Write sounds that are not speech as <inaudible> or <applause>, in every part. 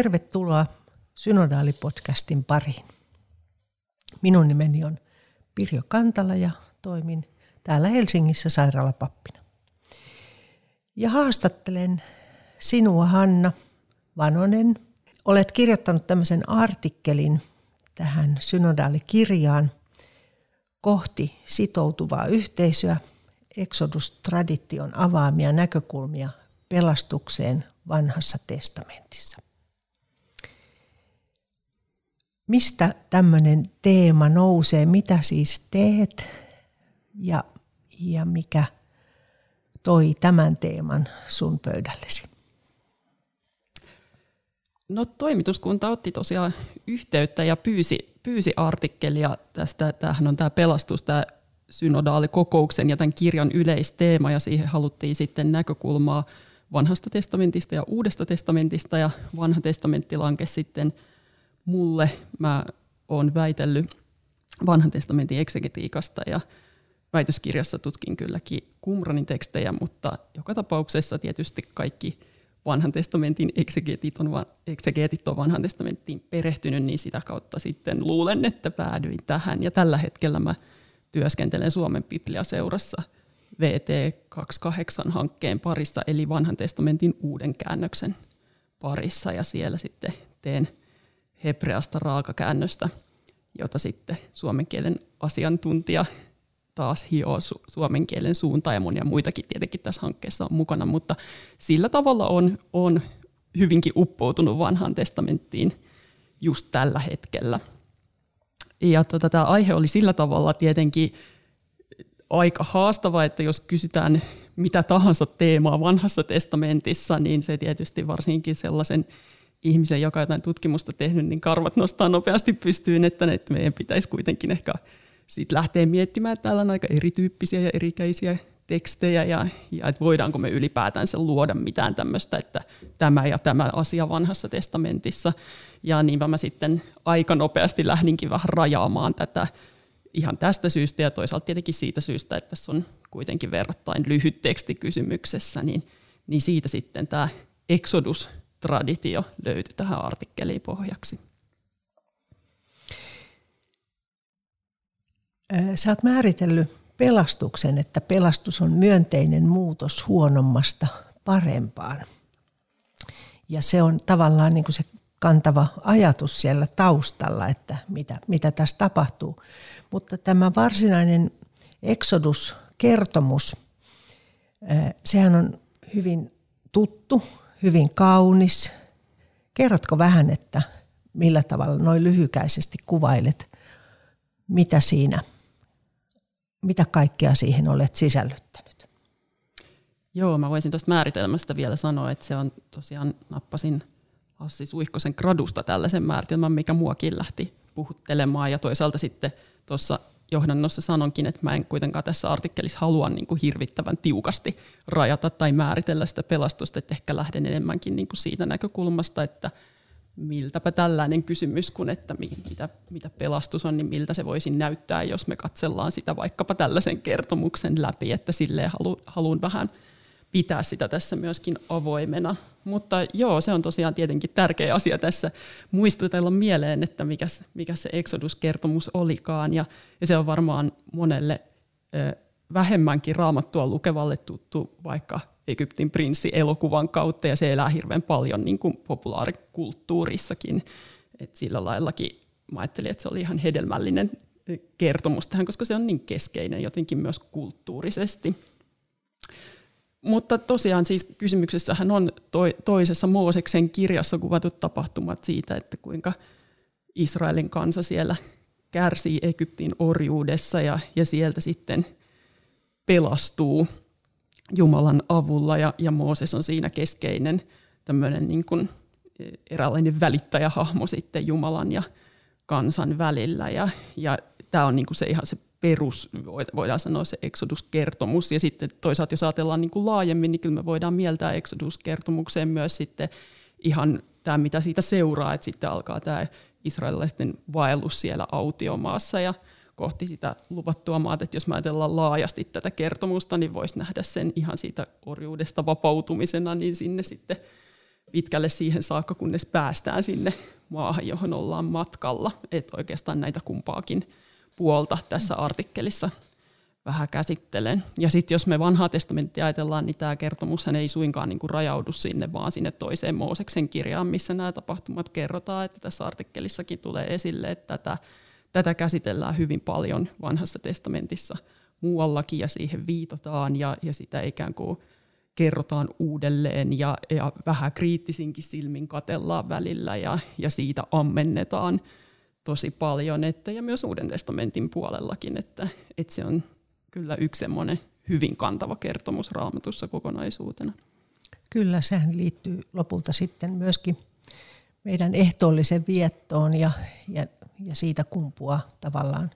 Tervetuloa Synodaalipodcastin pariin. Minun nimeni on Pirjo Kantala ja toimin täällä Helsingissä sairaalapappina. Ja haastattelen sinua Hanna Vanonen. Olet kirjoittanut tämmöisen artikkelin tähän synodaalikirjaan kohti sitoutuvaa yhteisöä, Exodus-tradition avaamia näkökulmia pelastukseen vanhassa testamentissa. Mistä tämmöinen teema nousee, mitä siis teet ja, ja mikä toi tämän teeman sun pöydällesi? No toimituskunta otti tosiaan yhteyttä ja pyysi, pyysi artikkelia tästä. Tämähän on tämä pelastus, tämä synodaalikokouksen ja tämän kirjan yleisteema ja siihen haluttiin sitten näkökulmaa vanhasta testamentista ja uudesta testamentista ja vanha testamentti lankesi sitten – mulle. Mä oon väitellyt vanhan testamentin eksegetiikasta ja väitöskirjassa tutkin kylläkin Qumranin tekstejä, mutta joka tapauksessa tietysti kaikki vanhan testamentin eksegeetit on, eksegeetit on vanhan testamenttiin perehtynyt, niin sitä kautta sitten luulen, että päädyin tähän. Ja tällä hetkellä mä työskentelen Suomen Bibliaseurassa VT28-hankkeen parissa, eli vanhan testamentin uuden käännöksen parissa, ja siellä sitten teen hebreasta raakakäännöstä, jota sitten suomen kielen asiantuntija taas hioo su- suomen kielen suuntaan ja monia muitakin tietenkin tässä hankkeessa on mukana, mutta sillä tavalla on, on hyvinkin uppoutunut vanhaan testamenttiin just tällä hetkellä. Ja tota, tämä aihe oli sillä tavalla tietenkin aika haastava, että jos kysytään mitä tahansa teemaa vanhassa testamentissa, niin se tietysti varsinkin sellaisen ihmisen, joka on jotain tutkimusta tehnyt, niin karvat nostaa nopeasti pystyyn, että meidän pitäisi kuitenkin ehkä siitä lähteä miettimään, että täällä on aika erityyppisiä ja erikäisiä tekstejä ja, ja että voidaanko me ylipäätänsä luoda mitään tämmöistä, että tämä ja tämä asia vanhassa testamentissa. Ja niinpä mä sitten aika nopeasti lähdinkin vähän rajaamaan tätä ihan tästä syystä ja toisaalta tietenkin siitä syystä, että tässä on kuitenkin verrattain lyhyt teksti kysymyksessä, niin, niin siitä sitten tämä Exodus traditio löytyi tähän artikkeliin pohjaksi. Sä oot määritellyt pelastuksen, että pelastus on myönteinen muutos huonommasta parempaan. Ja se on tavallaan niin kuin se kantava ajatus siellä taustalla, että mitä, mitä tässä tapahtuu. Mutta tämä varsinainen Exodus-kertomus, sehän on hyvin tuttu hyvin kaunis. Kerrotko vähän, että millä tavalla noin lyhykäisesti kuvailet, mitä siinä, mitä kaikkea siihen olet sisällyttänyt? Joo, mä voisin tuosta määritelmästä vielä sanoa, että se on tosiaan, nappasin Assi Suihkosen gradusta tällaisen määritelmän, mikä muakin lähti puhuttelemaan ja toisaalta sitten tuossa johdannossa sanonkin, että mä en kuitenkaan tässä artikkelissa halua niin kuin hirvittävän tiukasti rajata tai määritellä sitä pelastusta, että ehkä lähden enemmänkin niin kuin siitä näkökulmasta, että miltäpä tällainen kysymys kuin, että mitä, mitä pelastus on, niin miltä se voisi näyttää, jos me katsellaan sitä vaikkapa tällaisen kertomuksen läpi, että silleen halu, haluan vähän pitää sitä tässä myöskin avoimena. Mutta joo, se on tosiaan tietenkin tärkeä asia tässä muistutella mieleen, että mikä, mikä se Exodus-kertomus olikaan. Ja, ja se on varmaan monelle ö, vähemmänkin raamattua lukevalle tuttu vaikka Egyptin prinssi elokuvan kautta, ja se elää hirveän paljon niin kuin populaarikulttuurissakin. Et sillä laillakin mä ajattelin, että se oli ihan hedelmällinen kertomus tähän, koska se on niin keskeinen jotenkin myös kulttuurisesti. Mutta tosiaan siis kysymyksessähän on toisessa Mooseksen kirjassa kuvatut tapahtumat siitä, että kuinka Israelin kansa siellä kärsii Egyptin orjuudessa ja, ja sieltä sitten pelastuu Jumalan avulla ja, ja Mooses on siinä keskeinen tämmöinen niin kuin eräänlainen välittäjähahmo sitten Jumalan ja kansan välillä. Ja, ja tämä on niinku se ihan se perus, voidaan sanoa se Exodus-kertomus. Ja sitten toisaalta jos ajatellaan niin kuin laajemmin, niin kyllä me voidaan mieltää Exodus-kertomukseen myös sitten ihan tämä, mitä siitä seuraa, että sitten alkaa tämä israelilaisten vaellus siellä autiomaassa ja kohti sitä luvattua maata, että jos me ajatellaan laajasti tätä kertomusta, niin voisi nähdä sen ihan siitä orjuudesta vapautumisena, niin sinne sitten pitkälle siihen saakka, kunnes päästään sinne maahan, johon ollaan matkalla. Että oikeastaan näitä kumpaakin puolta tässä artikkelissa vähän käsittelen. Ja sitten jos me vanhaa testamenttia ajatellaan, niin tämä kertomus ei suinkaan niinku rajaudu sinne, vaan sinne toiseen Mooseksen kirjaan, missä nämä tapahtumat kerrotaan. Että tässä artikkelissakin tulee esille, että tätä, tätä käsitellään hyvin paljon vanhassa testamentissa muuallakin ja siihen viitataan ja, ja sitä ikään kuin kerrotaan uudelleen ja, ja vähän kriittisinkin silmin katellaan välillä ja, ja siitä ammennetaan tosi paljon, että, ja myös Uuden testamentin puolellakin, että, että se on kyllä yksi semmoinen hyvin kantava kertomus raamatussa kokonaisuutena. Kyllä, sehän liittyy lopulta sitten myöskin meidän ehtoollisen viettoon ja, ja, ja siitä kumpua tavallaan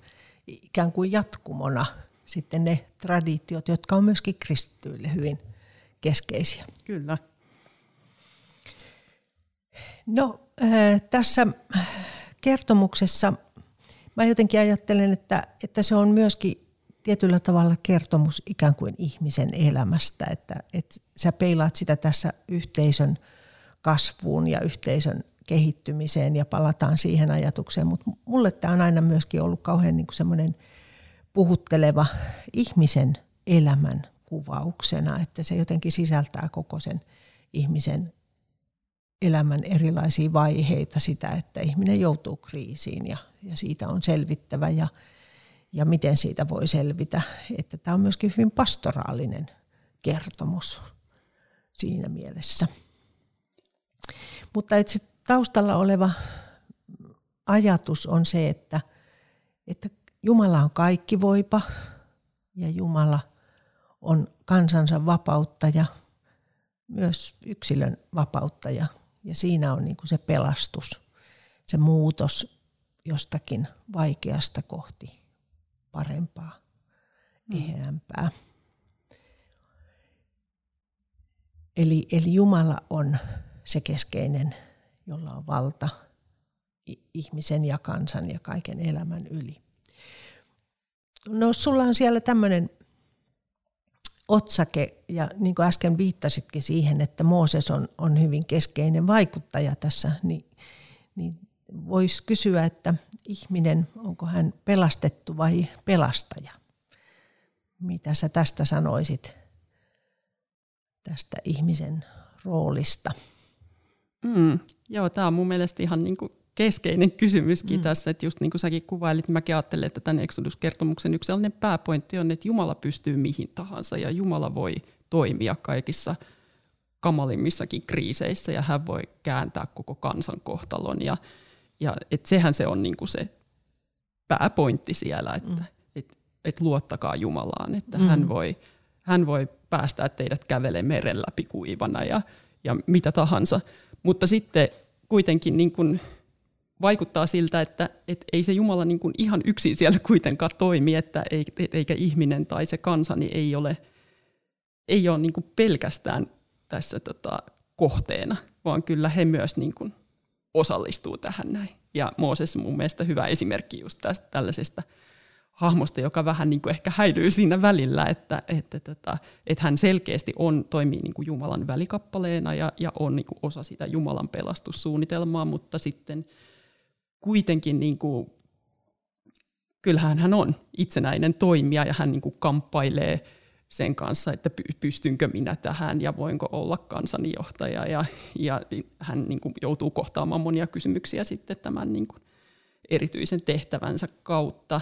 ikään kuin jatkumona sitten ne traditiot, jotka on myöskin kristityille hyvin keskeisiä. Kyllä. No äh, tässä kertomuksessa. Mä jotenkin ajattelen, että, että se on myöskin tietyllä tavalla kertomus ikään kuin ihmisen elämästä, että, että sä peilaat sitä tässä yhteisön kasvuun ja yhteisön kehittymiseen ja palataan siihen ajatukseen, mutta mulle tämä on aina myöskin ollut kauhean niin semmoinen puhutteleva ihmisen elämän kuvauksena, että se jotenkin sisältää koko sen ihmisen elämän erilaisia vaiheita, sitä, että ihminen joutuu kriisiin ja, ja siitä on selvittävä ja, ja miten siitä voi selvitä. Että tämä on myöskin hyvin pastoraalinen kertomus siinä mielessä. Mutta itse taustalla oleva ajatus on se, että, että Jumala on kaikki voipa ja Jumala on kansansa vapauttaja, myös yksilön vapauttaja ja siinä on niin kuin se pelastus, se muutos jostakin vaikeasta kohti parempaa, mm. eheämpää. Eli, eli Jumala on se keskeinen, jolla on valta ihmisen ja kansan ja kaiken elämän yli. No sulla on siellä tämmöinen otsake, ja niin kuin äsken viittasitkin siihen, että Mooses on, on hyvin keskeinen vaikuttaja tässä, niin, niin voisi kysyä, että ihminen, onko hän pelastettu vai pelastaja? Mitä sä tästä sanoisit, tästä ihmisen roolista? Mm, joo, tämä on mun mielestä ihan niin kuin keskeinen kysymyskin mm. tässä, että just niin kuin säkin kuvailit, mäkin ajattelen, että tämän Exodus-kertomuksen yksi sellainen pääpointti on, että Jumala pystyy mihin tahansa ja Jumala voi toimia kaikissa kamalimmissakin kriiseissä ja hän voi kääntää koko kansan kohtalon ja, ja et sehän se on niin kuin se pääpointti siellä, että mm. et, et luottakaa Jumalaan, että mm. hän, voi, hän voi päästää teidät kävele meren läpi kuivana ja, ja mitä tahansa, mutta sitten kuitenkin niin kuin vaikuttaa siltä, että et ei se Jumala niin kuin ihan yksin siellä kuitenkaan toimi, että eikä ihminen tai se kansa niin ei ole, ei ole niin kuin pelkästään tässä tota, kohteena, vaan kyllä he myös niin kuin osallistuu tähän näin. Ja Mooses mun mielestä hyvä esimerkki just tästä tällaisesta hahmosta, joka vähän niin kuin ehkä häilyy siinä välillä, että, että, että, että hän selkeästi on, toimii niin kuin Jumalan välikappaleena ja, ja on niin kuin osa sitä Jumalan pelastussuunnitelmaa, mutta sitten kuitenkin niin kuin, kyllähän hän on itsenäinen toimija ja hän niin kuin kamppailee sen kanssa, että pystynkö minä tähän ja voinko olla kansanijohtaja. Ja, ja hän niin kuin joutuu kohtaamaan monia kysymyksiä sitten tämän niin kuin erityisen tehtävänsä kautta.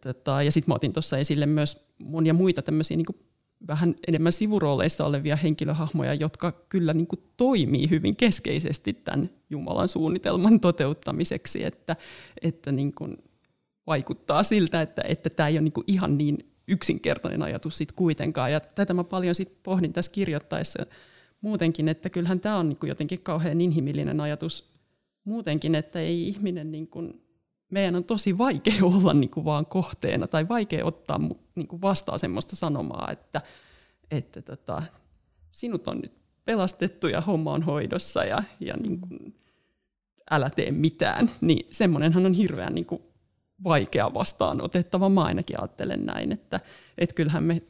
Tota, ja sitten otin tuossa esille myös monia muita tämmöisiä niin vähän enemmän sivurooleissa olevia henkilöhahmoja, jotka kyllä niin kuin toimii hyvin keskeisesti tämän Jumalan suunnitelman toteuttamiseksi, että, että niin kuin vaikuttaa siltä, että, että tämä ei ole niin kuin ihan niin yksinkertainen ajatus sit kuitenkaan. Ja tätä mä paljon sit pohdin tässä kirjoittaessa muutenkin, että kyllähän tämä on niin kuin jotenkin kauhean inhimillinen ajatus muutenkin, että ei ihminen, niin kuin, meidän on tosi vaikea <laughs> olla niin kuin vaan kohteena tai vaikea ottaa niin kuin vastaan semmoista sanomaa, että, että tota, sinut on nyt pelastettu ja homma on hoidossa ja, ja niin kuin, älä tee mitään, niin semmoinenhan on hirveän niin kuin vaikea vastaanotettava. Mä ainakin ajattelen näin, että, että kyllähän me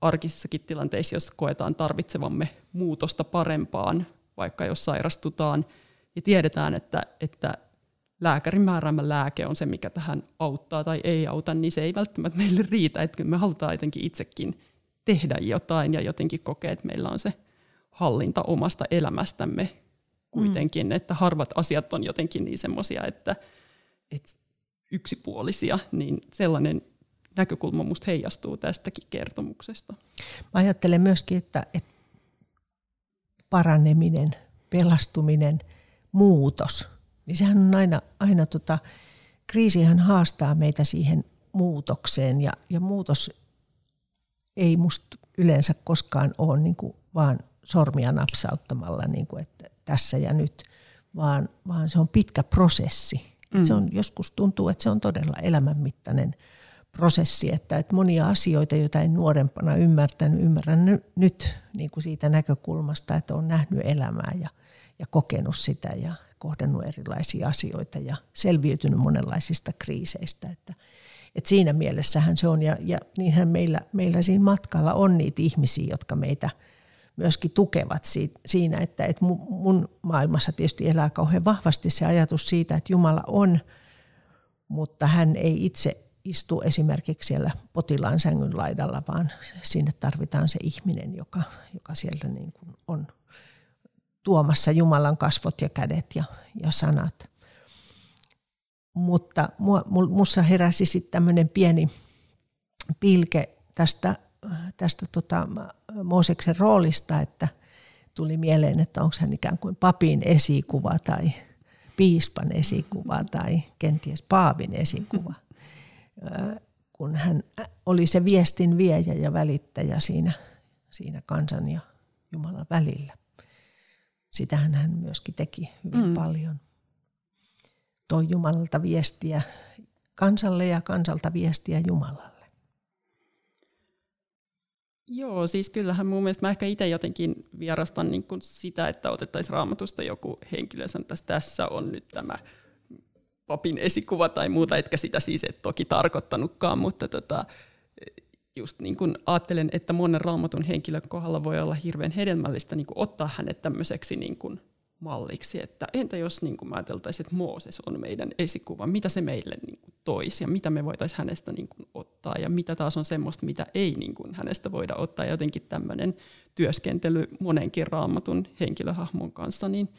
arkisissakin tilanteissa, jos koetaan tarvitsevamme muutosta parempaan, vaikka jos sairastutaan ja tiedetään, että, että lääkärin määräämä lääke on se, mikä tähän auttaa tai ei auta, niin se ei välttämättä meille riitä. Että me halutaan jotenkin itsekin tehdä jotain ja jotenkin kokea, että meillä on se hallinta omasta elämästämme kuitenkin, mm. että harvat asiat on jotenkin niin semmoisia, että, että yksipuolisia, niin sellainen näkökulma musta heijastuu tästäkin kertomuksesta. Mä ajattelen myöskin, että, että paraneminen, pelastuminen, muutos, niin sehän on aina, aina tota, kriisihän haastaa meitä siihen muutokseen ja, ja muutos ei musta yleensä koskaan ole niin kuin vaan sormia napsauttamalla, niin kuin, että tässä ja nyt, vaan, vaan se on pitkä prosessi. Mm. Se on, joskus tuntuu, että se on todella elämänmittainen prosessi, että, että monia asioita, joita en nuorempana ymmärtänyt, ymmärrän nyt niin kuin siitä näkökulmasta, että on nähnyt elämää ja, ja kokenut sitä ja kohdannut erilaisia asioita ja selviytynyt monenlaisista kriiseistä. Että, että siinä mielessähän se on, ja, ja niinhän meillä, meillä siinä matkalla on niitä ihmisiä, jotka meitä myöskin tukevat siinä, että, että mun maailmassa tietysti elää kauhean vahvasti se ajatus siitä, että Jumala on, mutta hän ei itse istu esimerkiksi siellä potilaan sängyn laidalla, vaan sinne tarvitaan se ihminen, joka, joka sieltä niin kuin on tuomassa Jumalan kasvot ja kädet ja, ja sanat. Mutta minussa heräsi sitten tämmöinen pieni pilke tästä, tästä tota Mooseksen roolista, että tuli mieleen, että onko hän ikään kuin papin esikuva tai piispan esikuva tai kenties paavin esikuva – kun hän oli se viestin viejä ja välittäjä siinä, siinä kansan ja Jumalan välillä. Sitähän hän myöskin teki hyvin mm. paljon. Toi Jumalalta viestiä kansalle ja kansalta viestiä Jumalalle. Joo, siis kyllähän mun mielestä mä ehkä itse jotenkin vierastan niin kuin sitä, että otettaisiin raamatusta joku henkilö ja sanottaisiin, että tässä on nyt tämä papin esikuva tai muuta, etkä sitä siis et toki tarkoittanutkaan, mutta tota, just niin kuin ajattelen, että monen raamatun henkilön kohdalla voi olla hirveän hedelmällistä niin kuin ottaa hänet tämmöiseksi niin kuin malliksi, että entä jos niin kuin ajateltaisiin, että Mooses on meidän esikuva, mitä se meille niin kuin toisi ja mitä me voitaisiin hänestä niin kuin ottaa ja mitä taas on semmoista, mitä ei niin kuin hänestä voida ottaa ja jotenkin tämmöinen työskentely monenkin raamatun henkilöhahmon kanssa, niin –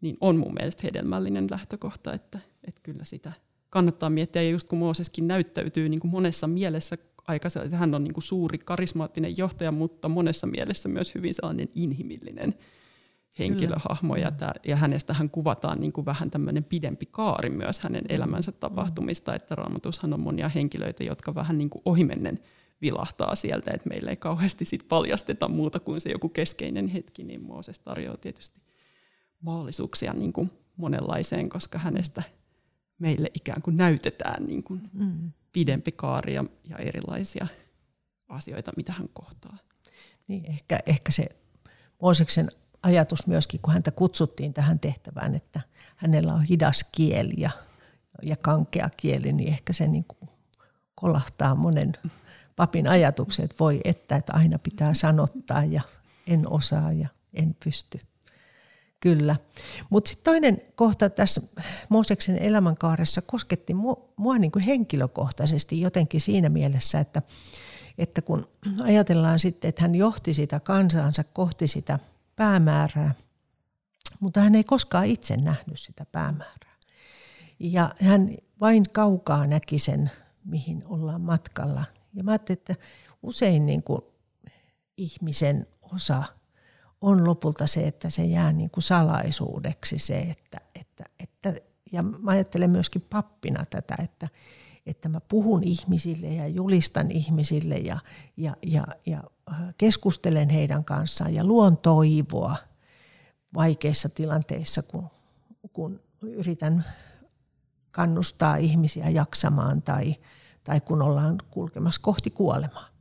niin on mun mielestä hedelmällinen lähtökohta, että, että kyllä sitä kannattaa miettiä. Ja just kun Mooseskin näyttäytyy niin kuin monessa mielessä aika että hän on niin kuin suuri karismaattinen johtaja, mutta monessa mielessä myös hyvin sellainen inhimillinen henkilöhahmo. Ja, tämä, ja hänestähän kuvataan niin kuin vähän tämmöinen pidempi kaari myös hänen elämänsä tapahtumista, että raamatushan on monia henkilöitä, jotka vähän niin kuin ohimennen vilahtaa sieltä, että meillä ei kauheasti sit paljasteta muuta kuin se joku keskeinen hetki, niin Mooses tarjoaa tietysti mahdollisuuksia niin kuin monenlaiseen, koska hänestä meille ikään kuin näytetään niin kuin mm. pidempi kaari ja, ja erilaisia asioita, mitä hän kohtaa. Niin, ehkä, ehkä se Mooseksen ajatus myöskin, kun häntä kutsuttiin tähän tehtävään, että hänellä on hidas kieli ja, ja kankea kieli, niin ehkä se niin kuin kolahtaa monen papin ajatukset, että voi että, että aina pitää sanottaa ja en osaa ja en pysty. Kyllä. Mutta sitten toinen kohta tässä Mooseksen elämänkaaressa kosketti mua, mua niin kuin henkilökohtaisesti jotenkin siinä mielessä, että, että kun ajatellaan sitten, että hän johti sitä kansansa kohti sitä päämäärää, mutta hän ei koskaan itse nähnyt sitä päämäärää. Ja hän vain kaukaa näki sen, mihin ollaan matkalla. Ja mä ajattelin, että usein niin kuin ihmisen osa – on lopulta se, että se jää niin kuin salaisuudeksi se, että, että, että ja mä ajattelen myöskin pappina tätä, että, että mä puhun ihmisille ja julistan ihmisille ja, ja, ja, ja keskustelen heidän kanssaan ja luon toivoa vaikeissa tilanteissa, kun, kun yritän kannustaa ihmisiä jaksamaan tai, tai kun ollaan kulkemassa kohti kuolemaa.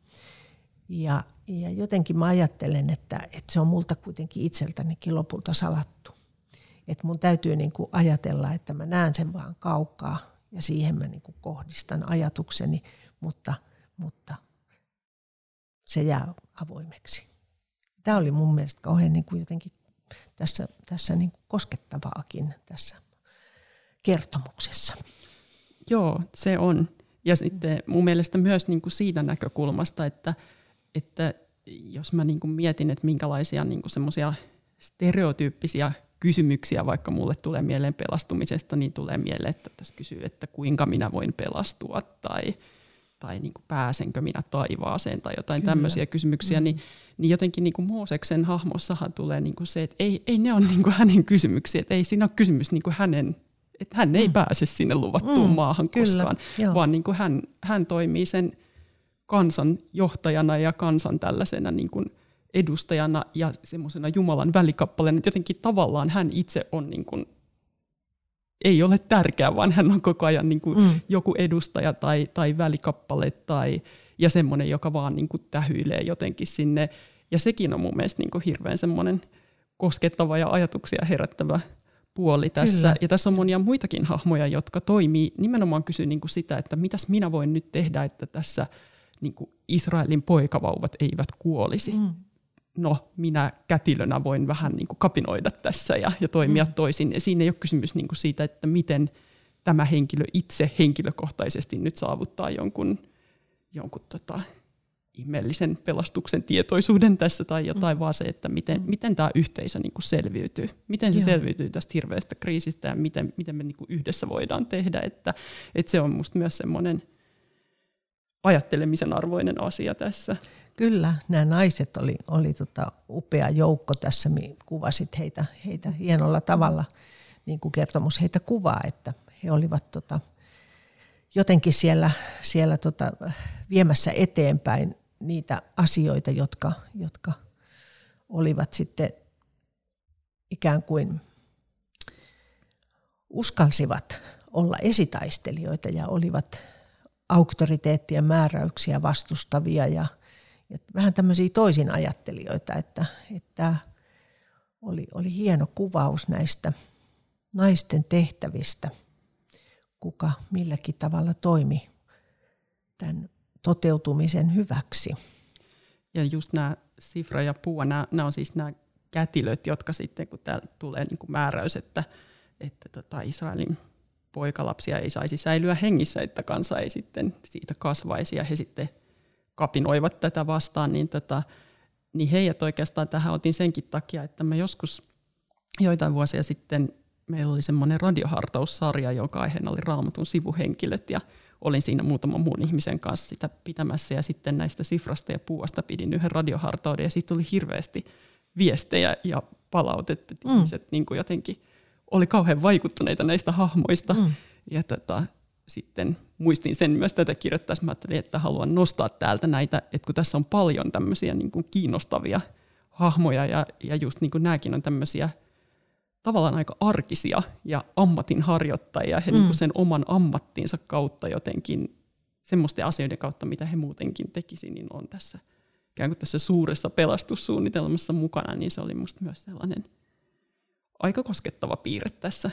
Ja, ja jotenkin mä ajattelen, että, että se on multa kuitenkin itseltänikin lopulta salattu. Että mun täytyy niin kuin ajatella, että mä näen sen vaan kaukaa ja siihen mä niin kuin kohdistan ajatukseni, mutta, mutta se jää avoimeksi. Tämä oli mun mielestä kauhean niin kuin jotenkin tässä, tässä niin kuin koskettavaakin tässä kertomuksessa. Joo, se on. Ja sitten mun mielestä myös niin kuin siitä näkökulmasta, että, että jos mä niin kuin mietin, että minkälaisia niin semmoisia stereotyyppisiä kysymyksiä, vaikka mulle tulee mieleen pelastumisesta, niin tulee mieleen, että tässä kysyy, että kuinka minä voin pelastua tai, tai niin kuin pääsenkö minä taivaaseen tai jotain Kyllä. tämmöisiä kysymyksiä, mm. niin, niin jotenkin niin kuin Mooseksen hahmossahan tulee niin kuin se, että ei, ei ne ole niin kuin hänen kysymyksiä, että ei siinä ole kysymys niin kuin hänen että hän ei mm. pääse sinne luvattuun mm, maahan kyllä, koskaan, joo. vaan niin kuin hän, hän toimii sen kansan johtajana ja kansan tällaisena niin kuin edustajana ja semmoisena Jumalan välikappaleena, jotenkin tavallaan hän itse on niin kuin, ei ole tärkeä, vaan hän on koko ajan niin kuin mm. joku edustaja tai, tai välikappale tai, ja semmoinen, joka vaan niin kuin tähyilee jotenkin sinne. Ja sekin on mun mielestä niin kuin hirveän semmoinen koskettava ja ajatuksia herättävä puoli tässä. Kyllä. Ja tässä on monia muitakin hahmoja, jotka toimii, nimenomaan kysyy niin kuin sitä, että mitäs minä voin nyt tehdä, että tässä niin kuin Israelin poikavauvat eivät kuolisi. Mm. No, minä kätilönä voin vähän niin kuin kapinoida tässä ja, ja toimia mm. toisin. Ja siinä ei ole kysymys niin kuin siitä, että miten tämä henkilö itse henkilökohtaisesti nyt saavuttaa jonkun, jonkun tota, ihmeellisen pelastuksen tietoisuuden tässä tai jotain, mm. vaan se, että miten, mm. miten tämä yhteisö niin kuin selviytyy. Miten se Joo. selviytyy tästä hirveästä kriisistä ja miten, miten me niin kuin yhdessä voidaan tehdä. Että, että se on minusta myös semmoinen ajattelemisen arvoinen asia tässä. Kyllä, nämä naiset oli, oli tota upea joukko tässä, kuvasit heitä, heitä hienolla tavalla, niin kuin kertomus heitä kuvaa, että he olivat tota, jotenkin siellä, siellä tota, viemässä eteenpäin niitä asioita, jotka, jotka olivat sitten ikään kuin uskalsivat olla esitaistelijoita ja olivat auktoriteettien määräyksiä vastustavia ja, ja vähän tämmöisiä toisin ajattelijoita, että, että oli, oli hieno kuvaus näistä naisten tehtävistä, kuka milläkin tavalla toimi tämän toteutumisen hyväksi. Ja just nämä Sifra ja Pua, nämä, nämä on siis nämä kätilöt, jotka sitten, kun täällä tulee niin kuin määräys, että, että tota Israelin poikalapsia ei saisi säilyä hengissä, että kansa ei sitten siitä kasvaisi, ja he sitten kapinoivat tätä vastaan, niin, tota, niin heidät oikeastaan tähän otin senkin takia, että mä joskus joitain vuosia sitten meillä oli semmoinen radiohartaussarja, joka aiheena oli raamatun sivuhenkilöt, ja olin siinä muutaman muun ihmisen kanssa sitä pitämässä ja sitten näistä sifrasta ja puuasta pidin yhden radiohartauden ja siitä tuli hirveästi viestejä ja palautetta, että mm. ihmiset niin kuin jotenkin oli kauhean vaikuttuneita näistä hahmoista. Mm. Ja tota, sitten muistin sen myös tätä kirjoittaessa, mä ajattelin, että haluan nostaa täältä näitä, että kun tässä on paljon tämmöisiä niin kuin kiinnostavia hahmoja ja, ja just niin kuin nämäkin on tämmöisiä – tavallaan aika arkisia ja ammatin harjoittajia. He mm. niin sen oman ammattinsa kautta jotenkin semmoisten asioiden kautta, mitä he muutenkin tekisi, niin on tässä ikään kuin tässä suuressa pelastussuunnitelmassa mukana, niin se oli musta myös sellainen aika koskettava piirre tässä.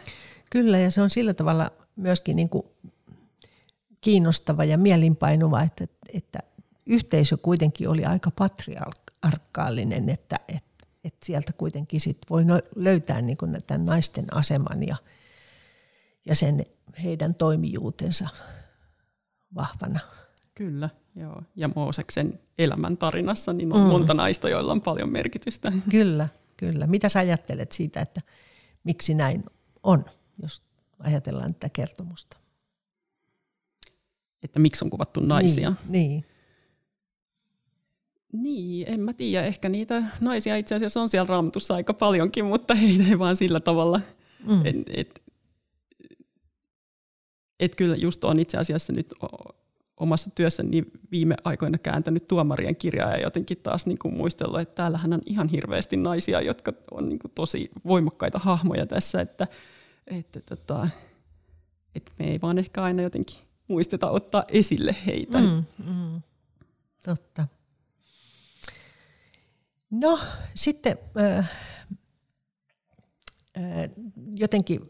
Kyllä, ja se on sillä tavalla myöskin niin kuin kiinnostava ja mielinpainuva, että, että yhteisö kuitenkin oli aika patriarkaalinen, että, että että sieltä kuitenkin sit voi no, löytää niin kuin tämän naisten aseman ja, ja sen heidän toimijuutensa vahvana. Kyllä, joo. Ja Mooseksen elämän tarinassa niin on mm. monta naista, joilla on paljon merkitystä. Kyllä, kyllä. Mitä sä ajattelet siitä, että miksi näin on, jos ajatellaan tätä kertomusta? Että miksi on kuvattu naisia? Niin, niin. Niin, en mä tiedä. Ehkä niitä naisia itse asiassa on siellä raamatussa aika paljonkin, mutta <laughs> ei vaan sillä tavalla. Mm. Et, et, et kyllä just on itse asiassa nyt omassa työssäni viime aikoina kääntänyt tuomarien kirjaa ja jotenkin taas niin kuin muistellut, että täällähän on ihan hirveästi naisia, jotka on niin kuin tosi voimakkaita hahmoja tässä, että, että, tota, että me ei vaan ehkä aina jotenkin muisteta ottaa esille heitä. Mm, mm, totta. No sitten äh, äh, jotenkin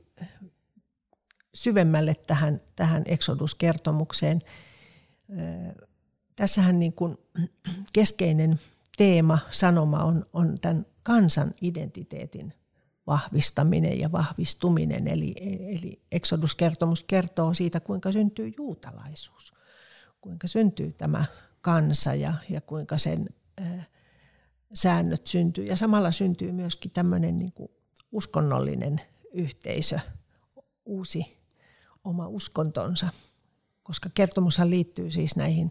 syvemmälle tähän, tähän Exodus-kertomukseen. Äh, tässähän niin kuin <clears throat> keskeinen teema, sanoma on, on tämän kansan identiteetin vahvistaminen ja vahvistuminen. Eli, eli Exodus-kertomus kertoo siitä, kuinka syntyy juutalaisuus, kuinka syntyy tämä kansa ja, ja kuinka sen äh, säännöt syntyy. Ja samalla syntyy myöskin tämmöinen niin kuin uskonnollinen yhteisö, uusi oma uskontonsa, koska kertomushan liittyy siis näihin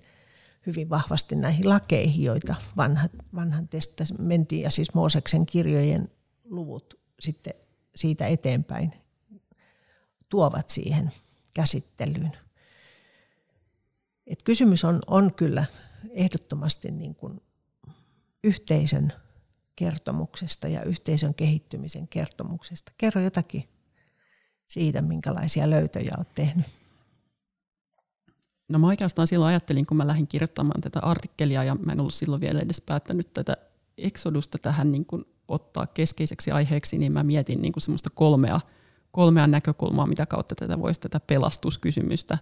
hyvin vahvasti näihin lakeihin, joita vanhat, vanhan testamentin ja siis Mooseksen kirjojen luvut sitten siitä eteenpäin tuovat siihen käsittelyyn. Et kysymys on, on kyllä ehdottomasti niin kuin yhteisön kertomuksesta ja yhteisön kehittymisen kertomuksesta. Kerro jotakin siitä, minkälaisia löytöjä olet tehnyt. No mä oikeastaan silloin ajattelin, kun mä lähdin kirjoittamaan tätä artikkelia ja mä en ollut silloin vielä edes päättänyt tätä eksodusta tähän niin kuin ottaa keskeiseksi aiheeksi, niin mä mietin niin kuin semmoista kolmea, kolmea näkökulmaa, mitä kautta tätä voisi tätä pelastuskysymystä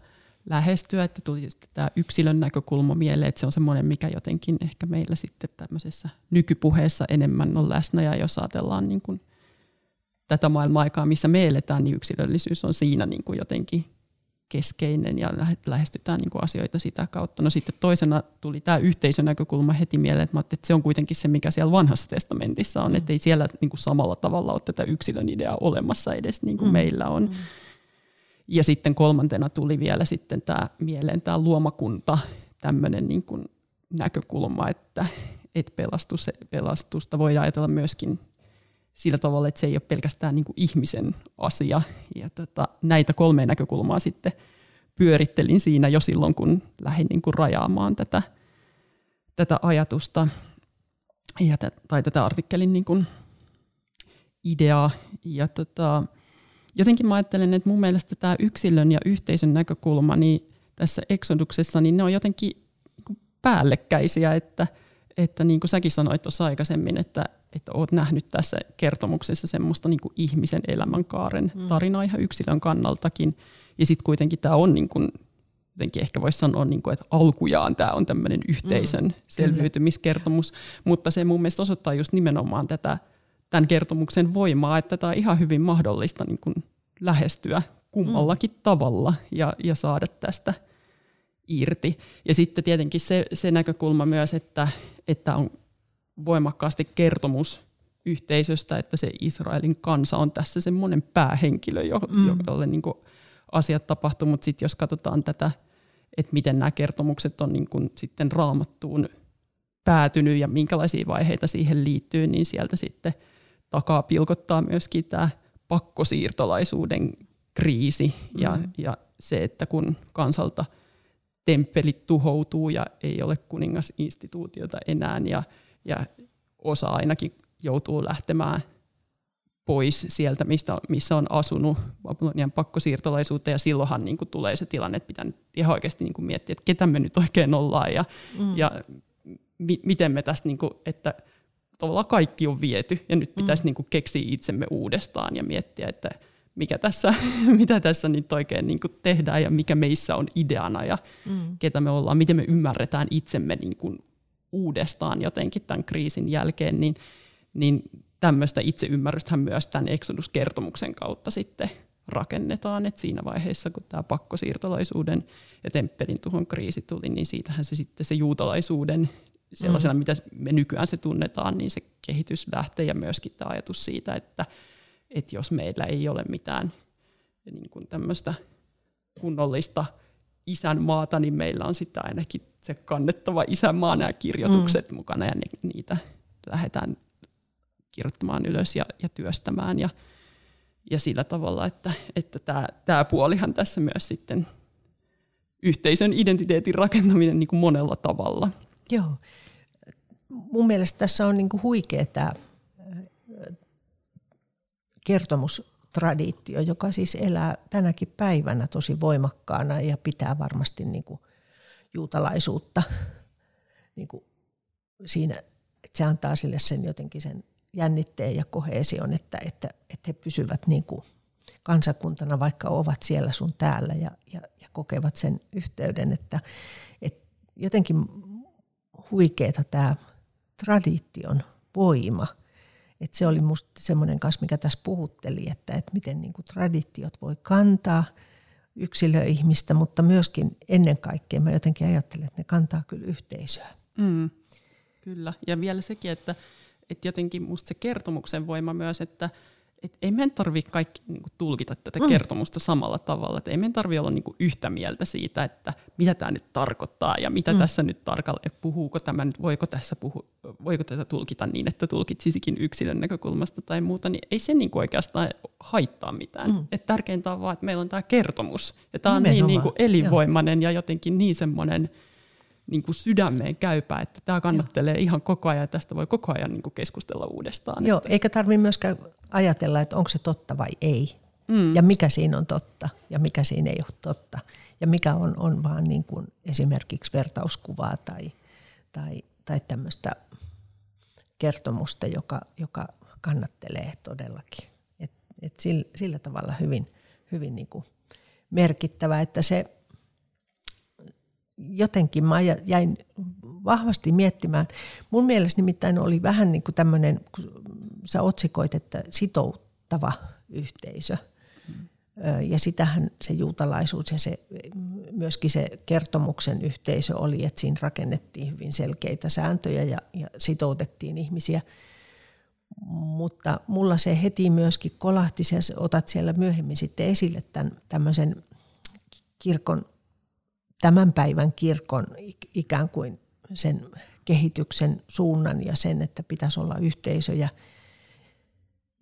lähestyä, että tuli tämä yksilön näkökulma mieleen, että se on semmoinen, mikä jotenkin ehkä meillä sitten tämmöisessä nykypuheessa enemmän on läsnä, ja jos ajatellaan niin kuin tätä maailma-aikaa, missä me eletään, niin yksilöllisyys on siinä niin kuin jotenkin keskeinen ja lähestytään niin kuin asioita sitä kautta. No sitten toisena tuli tämä yhteisön näkökulma heti mieleen, että, että se on kuitenkin se, mikä siellä vanhassa testamentissa on, mm. että ei siellä niin kuin samalla tavalla ole tätä yksilön ideaa olemassa edes niin kuin mm. meillä on. Mm. Ja sitten kolmantena tuli vielä sitten tämä mieleen tämä luomakunta, tämmöinen niin kuin näkökulma, että, että pelastus, pelastusta voidaan ajatella myöskin sillä tavalla, että se ei ole pelkästään niin kuin ihmisen asia. Ja tota, näitä kolmea näkökulmaa sitten pyörittelin siinä jo silloin, kun lähdin niin kuin rajaamaan tätä, tätä ajatusta ja t- tai tätä artikkelin niin kuin ideaa. Ja tota, jotenkin mä ajattelen, että mun mielestä tämä yksilön ja yhteisön näkökulma niin tässä eksoduksessa, niin ne on jotenkin niin päällekkäisiä, että, että niin kuin säkin sanoit tuossa aikaisemmin, että, että oot nähnyt tässä kertomuksessa semmoista niin kuin ihmisen elämänkaaren mm. tarinaa ihan yksilön kannaltakin. Ja sitten kuitenkin tämä on niin kuin, jotenkin ehkä voisi sanoa, niin kuin, että alkujaan tämä on tämmöinen yhteisön mm, selviytymiskertomus, mutta se mun mielestä osoittaa just nimenomaan tätä tämän kertomuksen voimaa, että tämä on ihan hyvin mahdollista niin kuin lähestyä kummallakin mm. tavalla ja, ja saada tästä irti. Ja sitten tietenkin se, se näkökulma myös, että, että on voimakkaasti kertomus yhteisöstä, että se Israelin kansa on tässä semmoinen päähenkilö, jo, mm. jolle niin kuin asiat tapahtuu, mutta sitten jos katsotaan tätä, että miten nämä kertomukset on niin kuin sitten raamattuun päätynyt ja minkälaisia vaiheita siihen liittyy, niin sieltä sitten takaa pilkottaa myöskin tämä pakkosiirtolaisuuden kriisi ja, mm. ja se, että kun kansalta temppelit tuhoutuu ja ei ole kuningasinstituutiota enää ja ja osa ainakin joutuu lähtemään pois sieltä, mistä, missä on asunut Babylonian pakkosiirtolaisuutta, ja silloinhan niin kuin tulee se tilanne, että pitää nyt ihan oikeasti niin kuin miettiä, että ketä me nyt oikein ollaan, ja, mm. ja mi- miten me tästä, niin kuin, että tavallaan kaikki on viety, ja nyt pitäisi mm. niin kuin keksiä itsemme uudestaan ja miettiä, että mikä tässä, <laughs> mitä tässä nyt oikein niin kuin tehdään, ja mikä meissä on ideana, ja mm. ketä me ollaan, miten me ymmärretään itsemme niin kuin uudestaan jotenkin tämän kriisin jälkeen, niin, niin tämmöistä itseymmärrystähän myös tämän Exodus-kertomuksen kautta sitten rakennetaan, että siinä vaiheessa, kun tämä pakkosiirtolaisuuden ja temppelin tuhon kriisi tuli, niin siitähän se sitten se juutalaisuuden sellaisena, mm. mitä me nykyään se tunnetaan, niin se kehitys lähtee ja myöskin tämä ajatus siitä, että, että jos meillä ei ole mitään niin kuin tämmöistä kunnollista isänmaata, niin meillä on sitten ainakin se kannettava isänmaa nämä kirjoitukset mm. mukana ja niitä lähdetään kirjoittamaan ylös ja, ja työstämään. Ja, ja sillä tavalla, että, että tämä, tämä puolihan tässä myös sitten yhteisön identiteetin rakentaminen niin kuin monella tavalla. Joo. Mun mielestä tässä on niin kuin huikea tämä kertomustraditio, joka siis elää tänäkin päivänä tosi voimakkaana ja pitää varmasti niin kuin juutalaisuutta <laughs> niin kuin siinä, että se antaa sille sen jotenkin sen jännitteen ja kohesion, että, että, että he pysyvät niin kuin kansakuntana, vaikka ovat siellä sun täällä ja, ja, ja kokevat sen yhteyden, että, että jotenkin huikeeta tämä tradition voima. Että se oli musta semmoinen kanssa, mikä tässä puhutteli, että, että miten niin kuin traditiot voi kantaa yksilöihmistä, mutta myöskin ennen kaikkea mä jotenkin ajattelen, että ne kantaa kyllä yhteisöä. Mm, kyllä, ja vielä sekin, että, että jotenkin musta se kertomuksen voima myös, että et ei meidän tarvitse kaikki niin kuin, tulkita tätä mm. kertomusta samalla tavalla. Et ei meidän tarvitse olla niin kuin, yhtä mieltä siitä, että mitä tämä nyt tarkoittaa ja mitä mm. tässä nyt tarkalleen, puhuuko tämä nyt, voiko, tässä puhu, voiko tätä tulkita niin, että tulkitsisikin yksilön näkökulmasta tai muuta, niin ei se niin kuin, oikeastaan haittaa mitään. Mm. Et tärkeintä on vaan, että meillä on tämä kertomus. Ja tämä on niin, niin kuin, elinvoimainen Joo. ja jotenkin niin semmoinen niin kuin sydämeen käypää, että tämä kannattelee Joo. ihan koko ajan ja tästä voi koko ajan niin kuin keskustella uudestaan. Joo, eikä tarvitse myöskään ajatella, että onko se totta vai ei. Mm. Ja mikä siinä on totta ja mikä siinä ei ole totta. Ja mikä on, on vaan niin kuin esimerkiksi vertauskuvaa tai, tai, tai tämmöistä kertomusta, joka, joka kannattelee todellakin. Et, et sillä, sillä tavalla hyvin, hyvin niin kuin merkittävä, että se jotenkin mä jäin vahvasti miettimään. Mun mielestä nimittäin oli vähän niin kuin tämmöinen, kun sä otsikoit, että sitouttava yhteisö. Ja sitähän se juutalaisuus ja se, myöskin se kertomuksen yhteisö oli, että siinä rakennettiin hyvin selkeitä sääntöjä ja, ja sitoutettiin ihmisiä. Mutta mulla se heti myöskin kolahti, ja otat siellä myöhemmin sitten esille tämän tämmöisen kirkon tämän päivän kirkon ikään kuin sen kehityksen suunnan ja sen, että pitäisi olla yhteisöjä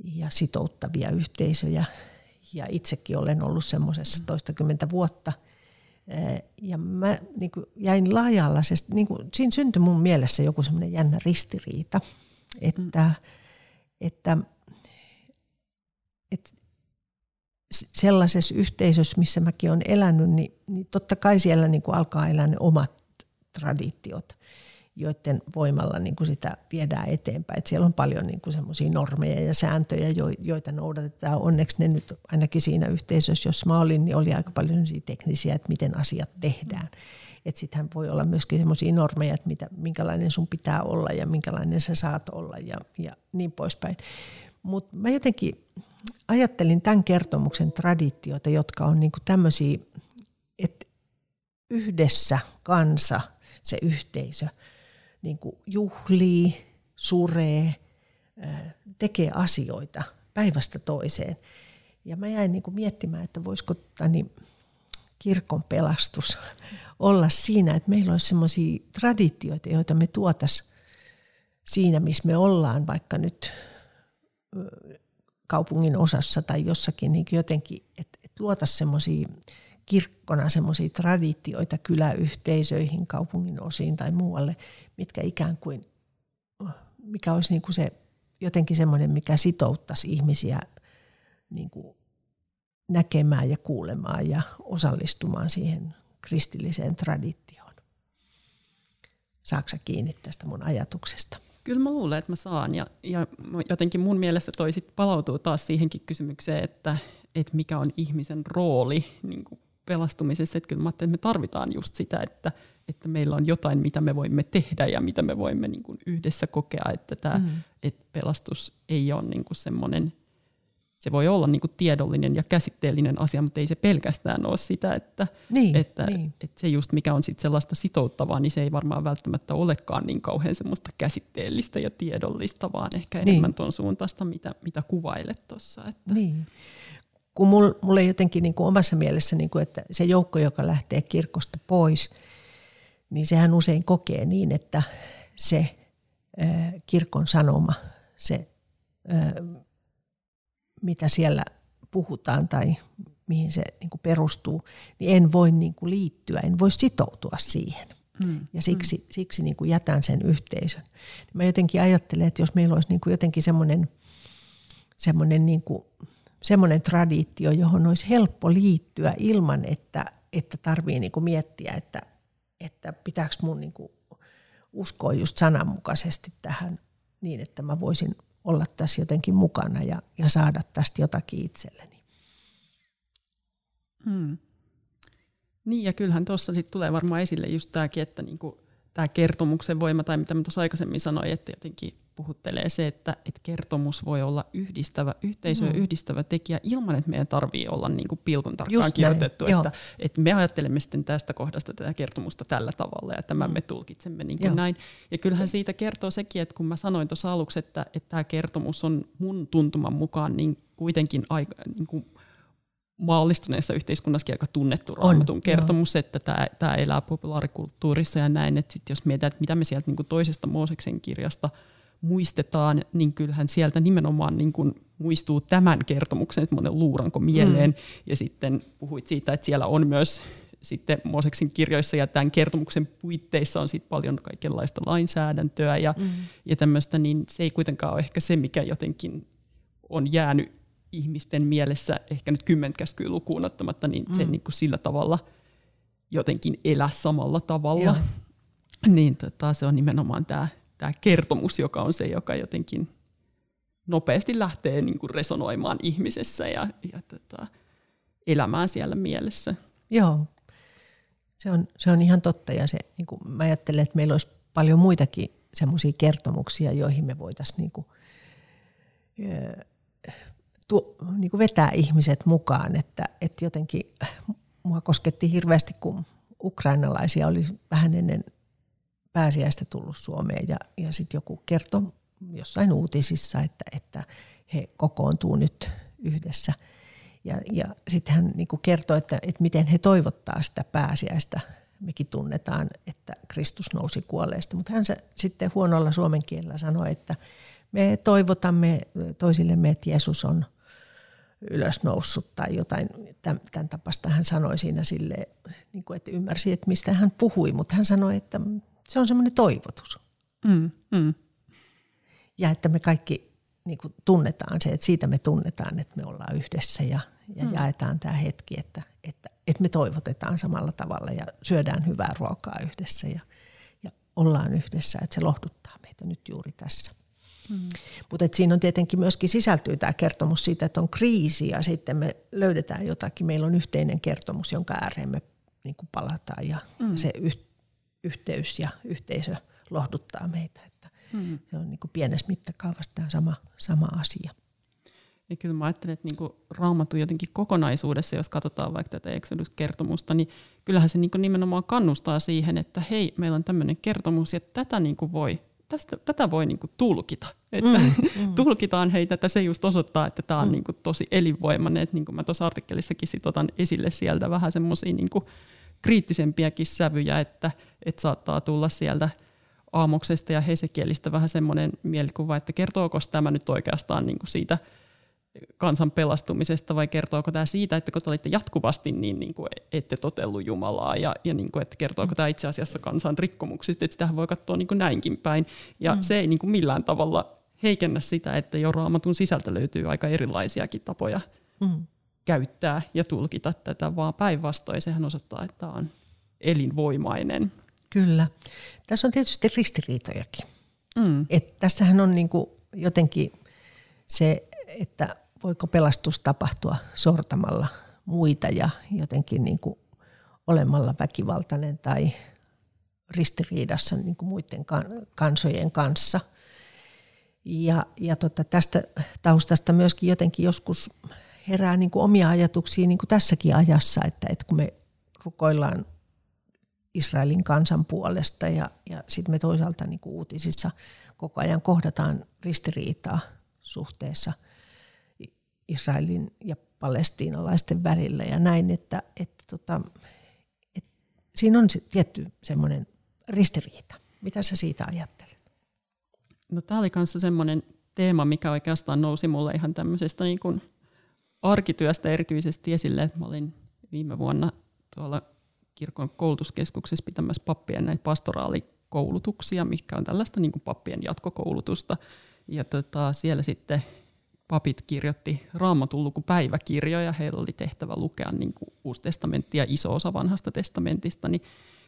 ja sitouttavia yhteisöjä. Ja itsekin olen ollut semmoisessa toistakymmentä vuotta. Ja mä niin kuin jäin laaja-alaisesti, niin kuin, siinä syntyi mun mielessä joku semmoinen jännä ristiriita, että, mm. että, että sellaisessa yhteisössä, missä mäkin olen elänyt, niin, niin totta kai siellä niin kuin alkaa elää ne omat traditiot, joiden voimalla niin kuin sitä viedään eteenpäin. Et siellä on paljon niin semmoisia normeja ja sääntöjä, joita noudatetaan. Onneksi ne nyt ainakin siinä yhteisössä, jossa mä olin, niin oli aika paljon teknisiä, että miten asiat tehdään. Että sittenhän voi olla myöskin semmoisia normeja, että mitä, minkälainen sun pitää olla ja minkälainen sä saat olla ja, ja niin poispäin. Mutta mä jotenkin ajattelin tämän kertomuksen traditioita, jotka on niin tämmöisiä, että yhdessä kansa, se yhteisö, niin juhlii, suree, tekee asioita päivästä toiseen. Ja mä jäin niin miettimään, että voisiko niin kirkon pelastus olla siinä, että meillä olisi sellaisia traditioita, joita me tuotaisiin siinä, missä me ollaan, vaikka nyt kaupungin osassa tai jossakin niin jotenkin, että et luota semmoisia kirkkona semmoisia traditioita kyläyhteisöihin, kaupungin osiin tai muualle, mitkä ikään kuin, mikä olisi niin kuin se jotenkin semmoinen, mikä sitouttaisi ihmisiä niin kuin näkemään ja kuulemaan ja osallistumaan siihen kristilliseen traditioon. Saatko kiinni tästä mun ajatuksesta? Kyllä mä luulen, että mä saan. Ja, ja jotenkin mun mielestä toi sit palautuu taas siihenkin kysymykseen, että, että mikä on ihmisen rooli niin kuin pelastumisessa. Että kyllä mä että me tarvitaan just sitä, että, että meillä on jotain, mitä me voimme tehdä ja mitä me voimme niin kuin yhdessä kokea. Että, tämä, mm. että pelastus ei ole niin kuin semmoinen se voi olla niin kuin tiedollinen ja käsitteellinen asia, mutta ei se pelkästään ole sitä, että, niin, että, niin. että se just mikä on sit sellaista sitouttavaa, niin se ei varmaan välttämättä olekaan niin kauhean semmoista käsitteellistä ja tiedollista, vaan ehkä niin. enemmän tuon suuntaista, mitä, mitä kuvailet tuossa. Niin. Kun mulla mul ei jotenkin niin kuin omassa mielessä, niin kuin, että se joukko, joka lähtee kirkosta pois, niin sehän usein kokee niin, että se äh, kirkon sanoma, se äh, mitä siellä puhutaan tai mihin se niin kuin perustuu, niin en voi niin kuin liittyä, en voi sitoutua siihen. Mm. Ja siksi, mm. siksi niin kuin jätän sen yhteisön. Mä jotenkin ajattelen, että jos meillä olisi niin kuin jotenkin semmoinen, semmoinen, niin kuin, semmoinen traditio, johon olisi helppo liittyä ilman, että, että tarvii niin kuin miettiä, että, että pitääkö mun niin kuin uskoa just sananmukaisesti tähän niin, että mä voisin olla tässä jotenkin mukana ja, ja saada tästä jotakin itselleni. Hmm. Niin ja kyllähän tuossa sitten tulee varmaan esille just tämäkin, että niinku, tämä kertomuksen voima tai mitä mä tuossa aikaisemmin sanoin, että jotenkin puhuttelee se, että, että kertomus voi olla yhdistävä, yhteisöä mm. yhdistävä tekijä ilman, että meidän tarvii olla niin kuin pilkun tarkkaan Just kirjoitettu, näin, että, että me ajattelemme sitten tästä kohdasta tätä kertomusta tällä tavalla ja tämän mm. me tulkitsemme niin kuin näin. Ja kyllähän siitä kertoo sekin, että kun mä sanoin tuossa aluksi, että, että tämä kertomus on mun tuntuman mukaan niin kuitenkin aika, niin kuin maallistuneessa yhteiskunnassa aika tunnettu raamatun on, kertomus, joo. että tämä, tämä elää populaarikulttuurissa ja näin, että sit jos mietitään, että mitä me sieltä niin toisesta Mooseksen kirjasta – muistetaan, niin kyllähän sieltä nimenomaan niin kuin muistuu tämän kertomuksen, että monen luuranko mieleen. Mm. Ja sitten puhuit siitä, että siellä on myös sitten Mooseksen kirjoissa ja tämän kertomuksen puitteissa on sitten paljon kaikenlaista lainsäädäntöä ja, mm. ja tämmöistä, niin se ei kuitenkaan ole ehkä se, mikä jotenkin on jäänyt ihmisten mielessä, ehkä nyt kymmenkäskyä lukuun ottamatta, niin mm. se niin kuin sillä tavalla jotenkin elää samalla tavalla. Joo. Niin tota, se on nimenomaan tämä tämä kertomus, joka on se, joka jotenkin nopeasti lähtee niin kuin resonoimaan ihmisessä ja, ja tota, elämään siellä mielessä. Joo, se on, se on ihan totta ja se, niin kuin mä ajattelen, että meillä olisi paljon muitakin semmoisia kertomuksia, joihin me voitaisiin niin kuin, tuo, niin kuin vetää ihmiset mukaan, että, että jotenkin mua kosketti hirveästi, kun ukrainalaisia oli vähän ennen pääsiäistä tullut Suomeen ja, ja sitten joku kertoi jossain uutisissa, että, että he kokoontuu nyt yhdessä. Ja, ja sitten hän niin kertoi, että, että miten he toivottaa sitä pääsiäistä. Mekin tunnetaan, että Kristus nousi kuolleista, mutta hän sitten huonolla suomen kielellä sanoi, että me toivotamme toisillemme, että Jeesus on ylösnoussut tai jotain tämän tapasta hän sanoi siinä sille, niin kuin, että ymmärsi, että mistä hän puhui, mutta hän sanoi, että se on semmoinen toivotus. Mm, mm. Ja että me kaikki niin kuin tunnetaan se, että siitä me tunnetaan, että me ollaan yhdessä ja, ja mm. jaetaan tämä hetki, että, että, että me toivotetaan samalla tavalla ja syödään hyvää ruokaa yhdessä ja, ja ollaan yhdessä, että se lohduttaa meitä nyt juuri tässä. Mm. Mutta siinä on tietenkin myöskin sisältyy tämä kertomus siitä, että on kriisi ja sitten me löydetään jotakin. Meillä on yhteinen kertomus, jonka ääreen me niin kuin palataan ja mm. se yh, yhteys ja yhteisö lohduttaa meitä. Että mm. Se on niin kuin pienessä mittakaavassa tämä sama, sama asia. Ja kyllä mä ajattelen, että niin raamattu jotenkin kokonaisuudessa, jos katsotaan vaikka tätä Exodus-kertomusta, niin kyllähän se niin nimenomaan kannustaa siihen, että hei, meillä on tämmöinen kertomus ja tätä niin voi tästä, tätä voi niinku tulkita. Että mm, <laughs> mm. tulkitaan heitä, että se just osoittaa, että tämä on mm. niinku tosi elinvoimainen. Että niinku mä tuossa artikkelissakin sit otan esille sieltä vähän semmoisia niinku kriittisempiäkin sävyjä, että, että saattaa tulla sieltä aamoksesta ja hesekielistä vähän semmoinen mielikuva, että kertooko tämä nyt oikeastaan niin kuin siitä kansan pelastumisesta vai kertooko tämä siitä, että kun te olitte jatkuvasti niin, niin kuin ette totellut Jumalaa ja, ja niin kuin, että kertooko tämä itse asiassa kansan rikkomuksista, että sitä voi katsoa niin kuin näinkin päin. Ja mm. se ei niin kuin millään tavalla heikennä sitä, että jo raamatun sisältä löytyy aika erilaisiakin tapoja mm käyttää ja tulkita tätä, vaan päinvastoin sehän osoittaa, että tämä on elinvoimainen. Kyllä. Tässä on tietysti ristiriitojakin. Mm. Et tässähän on niinku jotenkin se, että voiko pelastus tapahtua sortamalla muita ja jotenkin niinku olemalla väkivaltainen tai ristiriidassa niinku muiden kansojen kanssa. Ja, ja tota, tästä taustasta myöskin jotenkin joskus herää niin kuin omia ajatuksia niin kuin tässäkin ajassa, että, että kun me rukoillaan Israelin kansan puolesta ja, ja sitten me toisaalta niin kuin uutisissa koko ajan kohdataan ristiriitaa suhteessa Israelin ja palestiinalaisten välillä ja näin, että, että, tota, että siinä on tietty semmoinen ristiriita. Mitä sä siitä ajattelet? No tämä oli kanssa semmoinen teema, mikä oikeastaan nousi mulle ihan tämmöisestä niin kuin arkityöstä erityisesti esille, että mä olin viime vuonna tuolla kirkon koulutuskeskuksessa pitämässä pappien näitä pastoraalikoulutuksia, mikä on tällaista niin kuin pappien jatkokoulutusta. Ja tota, siellä sitten papit kirjoitti raamatun lukupäiväkirjoja, heillä oli tehtävä lukea niin kuin Uusi testamentti ja iso osa vanhasta testamentista, niin,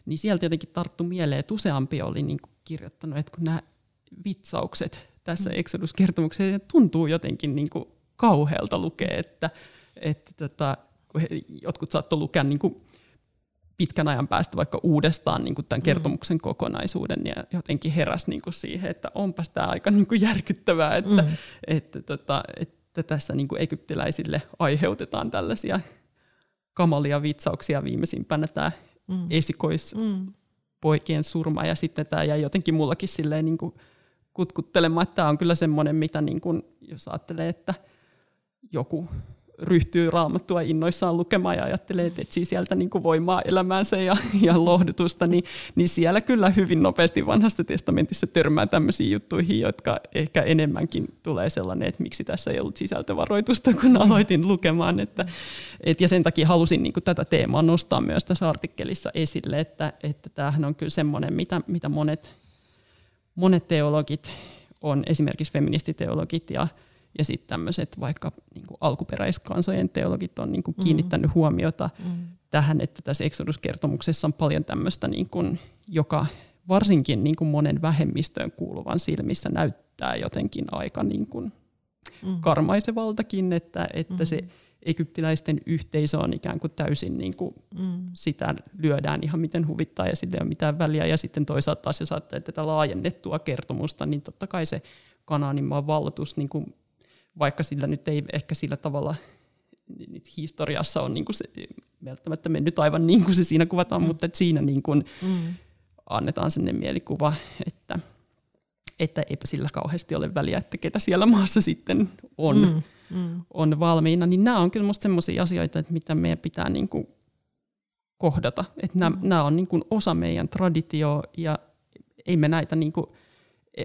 niin sieltä jotenkin tarttu mieleen, että useampi oli niin kuin kirjoittanut, että kun nämä vitsaukset tässä mm. Exodus-kertomuksessa tuntuu jotenkin niin kuin kauhealta lukea, että, että tota, jotkut saattoi lukea niin kuin pitkän ajan päästä vaikka uudestaan niin kuin tämän mm. kertomuksen mm. kokonaisuuden ja jotenkin heräsi niin kuin siihen, että onpas tämä aika niin kuin järkyttävää, että, mm. että, tota, että tässä niin kuin egyptiläisille aiheutetaan tällaisia kamalia vitsauksia viimeisimpänä tämä mm. esikoispoikien mm. surma ja sitten tämä jäi jotenkin mullakin silleen niin kuin kutkuttelemaan, että tämä on kyllä semmoinen, mitä niin kuin, jos ajattelee, että joku ryhtyy raamattua innoissaan lukemaan ja ajattelee, että etsii sieltä niin kuin voimaa elämäänsä ja, ja lohdutusta, niin, niin siellä kyllä hyvin nopeasti vanhasta testamentissa törmää tämmöisiin juttuihin, jotka ehkä enemmänkin tulee sellainen, että miksi tässä ei ollut sisältövaroitusta, kun aloitin lukemaan. Että, et, ja sen takia halusin niin kuin tätä teemaa nostaa myös tässä artikkelissa esille, että, että tämähän on kyllä semmoinen, mitä, mitä monet, monet teologit on, esimerkiksi feministiteologit ja ja sitten tämmöiset vaikka niin kuin alkuperäiskansojen teologit on niin kuin mm. kiinnittänyt huomiota mm. tähän, että tässä Exodus-kertomuksessa on paljon tämmöistä, niin kuin, joka varsinkin niin kuin monen vähemmistöön kuuluvan silmissä näyttää jotenkin aika niin kuin mm. karmaisevaltakin, että, että mm. se egyptiläisten yhteisö on ikään kuin täysin niin kuin mm. sitä lyödään ihan miten huvittaa ja sillä ei ole mitään väliä. Ja sitten toisaalta taas jos ajattelee tätä laajennettua kertomusta, niin totta kai se Kanaanin maan valtus niin kuin vaikka sillä nyt ei ehkä sillä tavalla nyt historiassa on niin kuin se, välttämättä mennyt aivan niin kuin se siinä kuvataan, mm. mutta että siinä niin kuin mm. annetaan sinne mielikuva, että, että eipä sillä kauheasti ole väliä, että ketä siellä maassa sitten on, mm. Mm. on valmiina. Niin nämä on kyllä minusta sellaisia asioita, että mitä meidän pitää niin kuin kohdata. Että nämä, mm. nämä on niin kuin osa meidän traditio ja ei me näitä niin kuin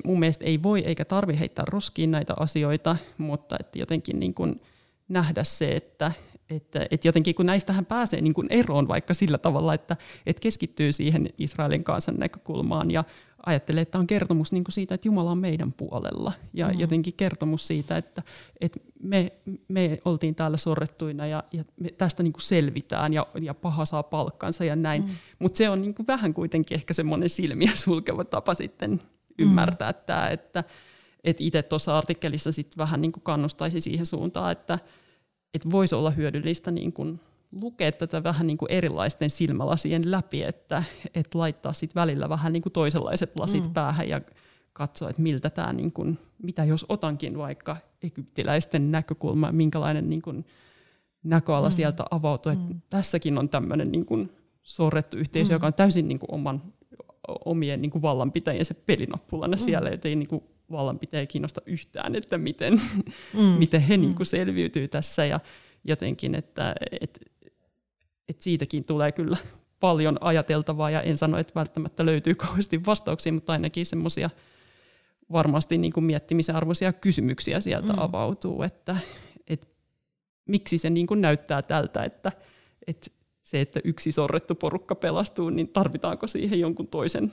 mun mielestä ei voi eikä tarvi heittää roskiin näitä asioita, mutta että jotenkin niin kuin nähdä se, että, että, että jotenkin kun näistähän pääsee niin kuin eroon vaikka sillä tavalla, että, että keskittyy siihen Israelin kansan näkökulmaan ja ajattelee, että on kertomus niin kuin siitä, että Jumala on meidän puolella ja mm. jotenkin kertomus siitä, että, että me, me oltiin täällä sorrettuina ja, ja me tästä niin kuin selvitään ja, ja paha saa palkkansa ja näin, mm. mutta se on niin kuin vähän kuitenkin ehkä semmoinen silmiä sulkeva tapa sitten ymmärtää mm. tämä, että et itse tuossa artikkelissa sit vähän niin kuin kannustaisi siihen suuntaan, että et voisi olla hyödyllistä niin kuin lukea tätä vähän niin kuin erilaisten silmälasien läpi, että et laittaa sit välillä vähän niin kuin toisenlaiset lasit mm. päähän ja katsoa, että miltä tämä, niin kuin, mitä jos otankin vaikka egyptiläisten näkökulma, minkälainen niin kuin näköala mm. sieltä avautuu. Mm. tässäkin on tämmöinen niin kuin sorrettu yhteisö, mm. joka on täysin niin kuin oman omien niin kuin vallanpitäjiensä pelinappulana mm. siellä, ettei niin kuin vallanpitäjä kiinnosta yhtään, että miten, mm. <laughs> miten he niin kuin mm. selviytyy tässä ja jotenkin, että et, et siitäkin tulee kyllä paljon ajateltavaa ja en sano, että välttämättä löytyy <laughs> kauheasti vastauksia, mutta ainakin semmoisia varmasti niin kuin miettimisen arvoisia kysymyksiä sieltä mm. avautuu, että, että miksi se niin kuin näyttää tältä, että, että se, että yksi sorrettu porukka pelastuu, niin tarvitaanko siihen jonkun toisen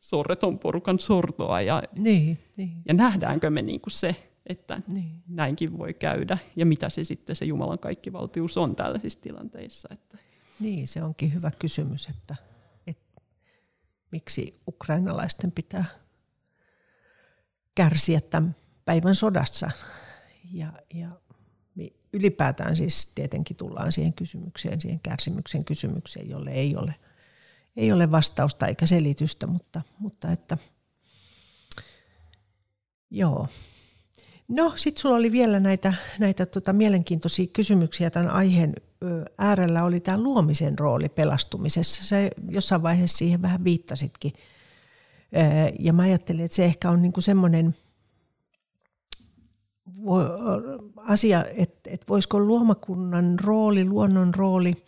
sorreton porukan sortoa ja, niin, niin. ja nähdäänkö me niin kuin se, että niin. näinkin voi käydä ja mitä se sitten se Jumalan kaikkivaltius on tällaisissa tilanteissa. Että. Niin, se onkin hyvä kysymys, että, että miksi ukrainalaisten pitää kärsiä tämän päivän sodassa ja, ja ylipäätään siis tietenkin tullaan siihen kysymykseen, siihen kärsimyksen kysymykseen, jolle ei ole, ei ole vastausta eikä selitystä, mutta, mutta että joo. No, sitten sulla oli vielä näitä, näitä tota, mielenkiintoisia kysymyksiä tämän aiheen äärellä. Oli tämä luomisen rooli pelastumisessa. Se jossain vaiheessa siihen vähän viittasitkin. Ja mä ajattelin, että se ehkä on niinku semmoinen – asia, että, että voisiko luomakunnan rooli, luonnon rooli,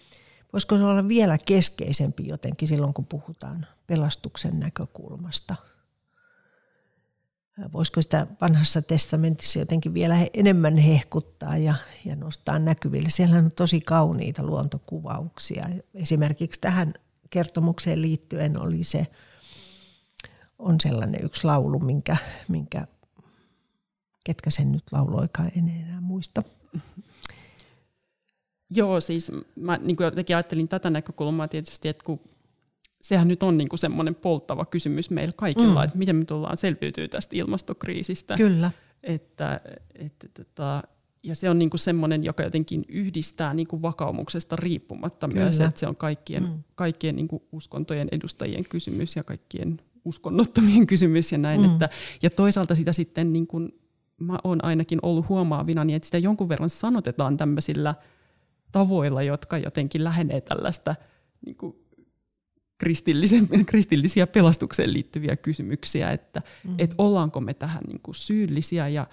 voisiko se olla vielä keskeisempi jotenkin silloin, kun puhutaan pelastuksen näkökulmasta. voisiko sitä vanhassa testamentissa jotenkin vielä enemmän hehkuttaa ja, ja nostaa näkyville. Siellä on tosi kauniita luontokuvauksia. Esimerkiksi tähän kertomukseen liittyen oli se, on sellainen yksi laulu, minkä, minkä ketkä sen nyt lauloikaan, en enää muista. Joo, siis mä niin kuin jotenkin ajattelin tätä näkökulmaa tietysti, että kun sehän nyt on niin kuin semmoinen polttava kysymys meillä kaikilla, mm. että miten me tullaan selviytyä tästä ilmastokriisistä. Kyllä. Että, että, että, ja se on niin kuin semmoinen, joka jotenkin yhdistää niin kuin vakaumuksesta riippumatta Kyllä. myös, että se on kaikkien, mm. kaikkien niin kuin uskontojen edustajien kysymys ja kaikkien uskonnottomien <laughs> kysymys ja näin. Mm. Että, ja toisaalta sitä sitten niin kuin, mä oon ainakin ollut huomaavina, niin että sitä jonkun verran sanotetaan tämmöisillä tavoilla, jotka jotenkin lähenee tällaista niin kuin <laughs> kristillisiä pelastukseen liittyviä kysymyksiä, että mm. et ollaanko me tähän niin kuin syyllisiä ja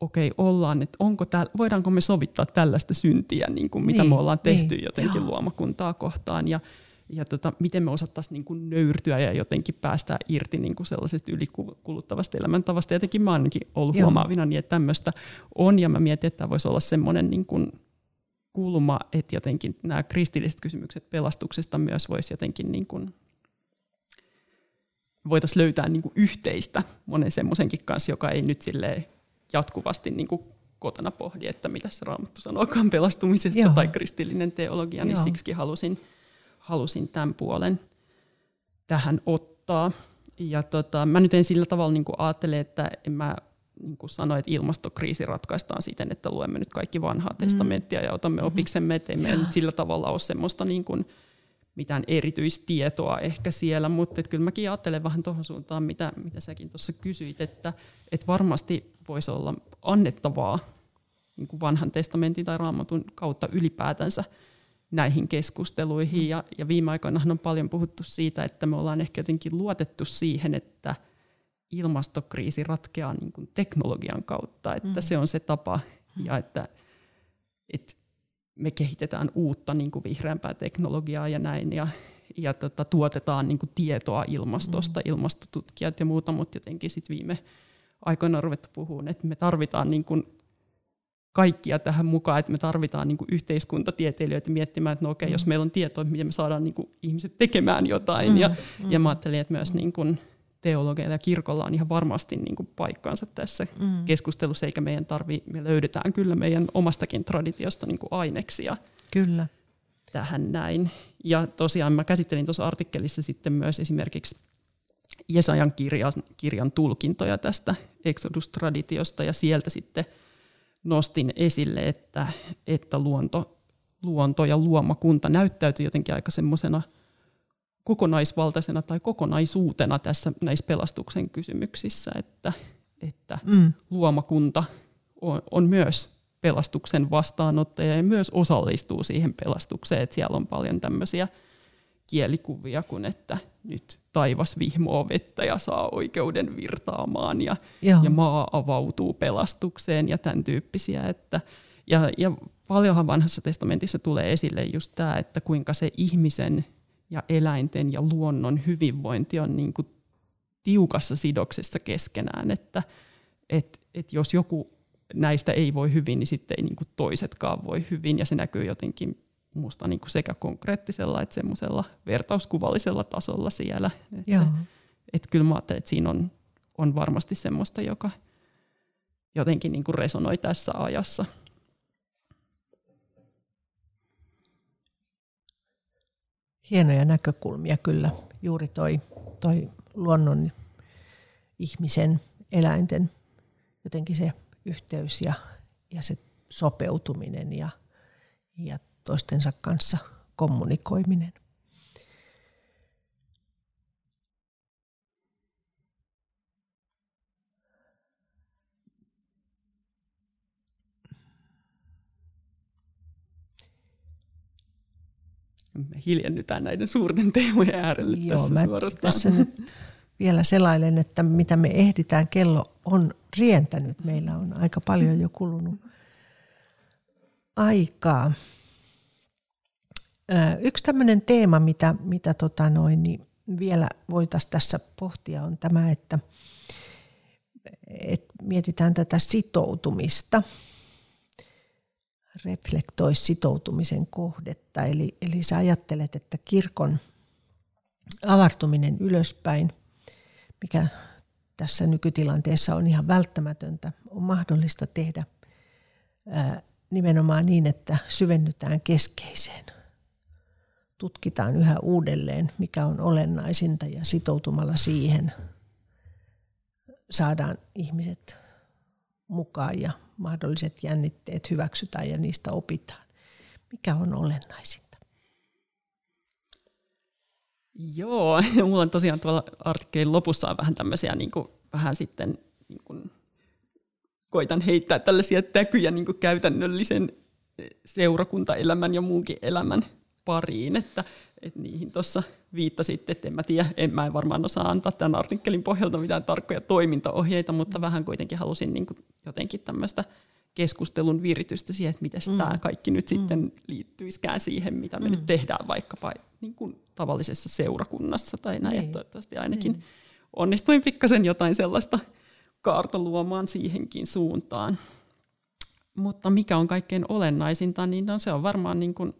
okei, okay, ollaan, että onko tää, voidaanko me sovittaa tällaista syntiä, niin kuin mitä niin, me ollaan tehty niin, jotenkin joo. luomakuntaa kohtaan ja, ja tota, miten me osattaisiin niin kuin nöyrtyä ja jotenkin päästä irti niin kuin sellaisesta ylikuluttavasta elämäntavasta. Jotenkin mä ainakin ollut joo. huomaavina, niin että tämmöistä on ja mä mietin, että tämä voisi olla semmoinen niin kuin kulma, että jotenkin nämä kristilliset kysymykset pelastuksesta myös voisi jotenkin niin kuin, voitaisiin löytää niin kuin yhteistä monen semmoisenkin kanssa, joka ei nyt silleen jatkuvasti niin kuin kotona pohdi, että mitä se raamattu sanookaan pelastumisesta Joo. tai kristillinen teologia, niin Joo. siksi halusin, halusin tämän puolen tähän ottaa. Ja tota, mä nyt en sillä tavalla niin ajattele, että en mä niin kuin sanoin, että ilmastokriisi ratkaistaan siten, että luemme nyt kaikki vanhaa mm. testamenttia ja otamme mm-hmm. opiksemme, että ei meillä sillä tavalla ole semmoista niin kuin mitään erityistietoa ehkä siellä, mutta kyllä mäkin ajattelen vähän tuohon suuntaan, mitä, mitä säkin tuossa kysyit, että, että varmasti voisi olla annettavaa niin kuin vanhan testamentin tai raamatun kautta ylipäätänsä näihin keskusteluihin. Ja, ja viime aikoina on paljon puhuttu siitä, että me ollaan ehkä jotenkin luotettu siihen, että – ilmastokriisi ratkeaa niin kuin teknologian kautta, että mm. se on se tapa ja että, että me kehitetään uutta niin kuin vihreämpää teknologiaa ja näin ja, ja tota, tuotetaan niin kuin tietoa ilmastosta, mm. ilmastotutkijat ja muuta, mutta jotenkin sitten viime aikoina on ruvettu puhumaan, että me tarvitaan niin kuin kaikkia tähän mukaan, että me tarvitaan niin kuin yhteiskuntatieteilijöitä miettimään, että no okei, mm. jos meillä on tietoa, miten me saadaan niin kuin ihmiset tekemään jotain. Mm. Ja, mm. ja mä ajattelin, että myös niin kuin teologeilla ja kirkolla on ihan varmasti niin kuin paikkaansa tässä mm. keskustelussa, eikä meidän tarvi, me löydetään kyllä meidän omastakin traditiosta niin kuin aineksia kyllä. tähän näin. Ja tosiaan mä käsittelin tuossa artikkelissa sitten myös esimerkiksi Jesajan kirjan, kirjan tulkintoja tästä Exodus-traditiosta, ja sieltä sitten nostin esille, että, että luonto, luonto ja luomakunta näyttäytyy jotenkin aika semmoisena – kokonaisvaltaisena tai kokonaisuutena tässä näissä pelastuksen kysymyksissä, että, että mm. luomakunta on, on myös pelastuksen vastaanottaja ja myös osallistuu siihen pelastukseen, että siellä on paljon tämmöisiä kielikuvia kuin, että nyt taivas vihmoo vettä ja saa oikeuden virtaamaan ja, ja maa avautuu pelastukseen ja tämän tyyppisiä. Että, ja, ja paljonhan vanhassa testamentissa tulee esille just tämä, että kuinka se ihmisen ja eläinten ja luonnon hyvinvointi on niin kuin tiukassa sidoksessa keskenään, että et, et jos joku näistä ei voi hyvin, niin sitten ei niin kuin toisetkaan voi hyvin, ja se näkyy jotenkin musta niin kuin sekä konkreettisella että semmoisella vertauskuvallisella tasolla siellä. Että, et kyllä mä ajattelen, että siinä on, on varmasti semmoista, joka jotenkin niin kuin resonoi tässä ajassa. hienoja näkökulmia kyllä. Juuri toi, toi luonnon, ihmisen, eläinten jotenkin se yhteys ja, ja se sopeutuminen ja, ja toistensa kanssa kommunikoiminen. me hiljennytään näiden suurten teemojen äärelle Joo, tässä mä suorastaan. Tässä nyt vielä selailen, että mitä me ehditään, kello on rientänyt. Meillä on aika paljon jo kulunut aikaa. Yksi tämmöinen teema, mitä, mitä tota noin, niin vielä voitaisiin tässä pohtia, on tämä, että että mietitään tätä sitoutumista, reflektoisi sitoutumisen kohdetta. Eli, eli sä ajattelet, että kirkon avartuminen ylöspäin, mikä tässä nykytilanteessa on ihan välttämätöntä, on mahdollista tehdä ää, nimenomaan niin, että syvennytään keskeiseen. Tutkitaan yhä uudelleen, mikä on olennaisinta ja sitoutumalla siihen saadaan ihmiset mukaan ja mahdolliset jännitteet hyväksytään ja niistä opitaan. Mikä on olennaisinta? Joo, <laughs> mulla on tosiaan tuolla artikkelin lopussa on vähän tämmöisiä niin kuin, vähän sitten niin kuin, koitan heittää tällaisia täkyjä niin kuin käytännöllisen seurakuntaelämän ja muunkin elämän pariin, että, että niihin tuossa viittasitte, että en mä tiedä, en mä en varmaan osaa antaa tämän artikkelin pohjalta mitään tarkkoja toimintaohjeita, mutta vähän kuitenkin halusin niin kuin jotenkin tämmöistä keskustelun viritystä siihen, että miten mm. tämä kaikki nyt mm. sitten liittyisikään siihen, mitä me mm. nyt tehdään vaikkapa niin kuin tavallisessa seurakunnassa tai näin. Niin. Toivottavasti ainakin niin. onnistuin pikkasen jotain sellaista kaarta luomaan siihenkin suuntaan. Mutta mikä on kaikkein olennaisinta, niin no se on varmaan niin kuin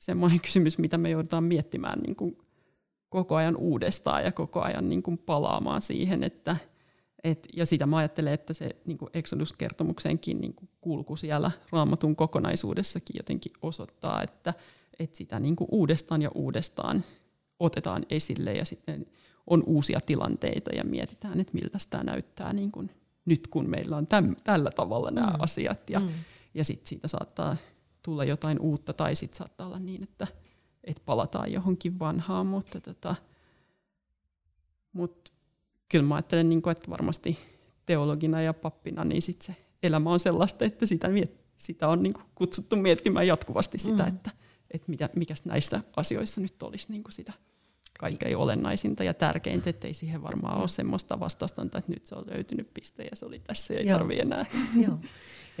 semmoinen <laughs> kysymys, mitä me joudutaan miettimään niin kuin koko ajan uudestaan ja koko ajan niin kuin palaamaan siihen, että et, ja sitä mä ajattelen, että se niin kuin Exodus-kertomuksenkin niin kuin kulku siellä raamatun kokonaisuudessakin jotenkin osoittaa, että, että sitä niin kuin uudestaan ja uudestaan otetaan esille ja sitten on uusia tilanteita ja mietitään, että miltä tämä näyttää niin kuin nyt, kun meillä on täm, tällä tavalla nämä mm. asiat. Ja, mm. ja sitten siitä saattaa tulla jotain uutta tai sitten saattaa olla niin, että, että palataan johonkin vanhaan. Mutta tota, mut kyllä mä ajattelen, niin kuin, että varmasti teologina ja pappina niin sit se elämä on sellaista, että sitä, miet, sitä on niin kuin kutsuttu miettimään jatkuvasti sitä, mm. että, että mitä, mikäs näissä asioissa nyt olisi niin kuin sitä kaikkein olennaisinta ja tärkeintä, että ei siihen varmaan ole semmoista vastausta, että nyt se on löytynyt piste ja se oli tässä ja ei tarvitse enää. Joo. <laughs>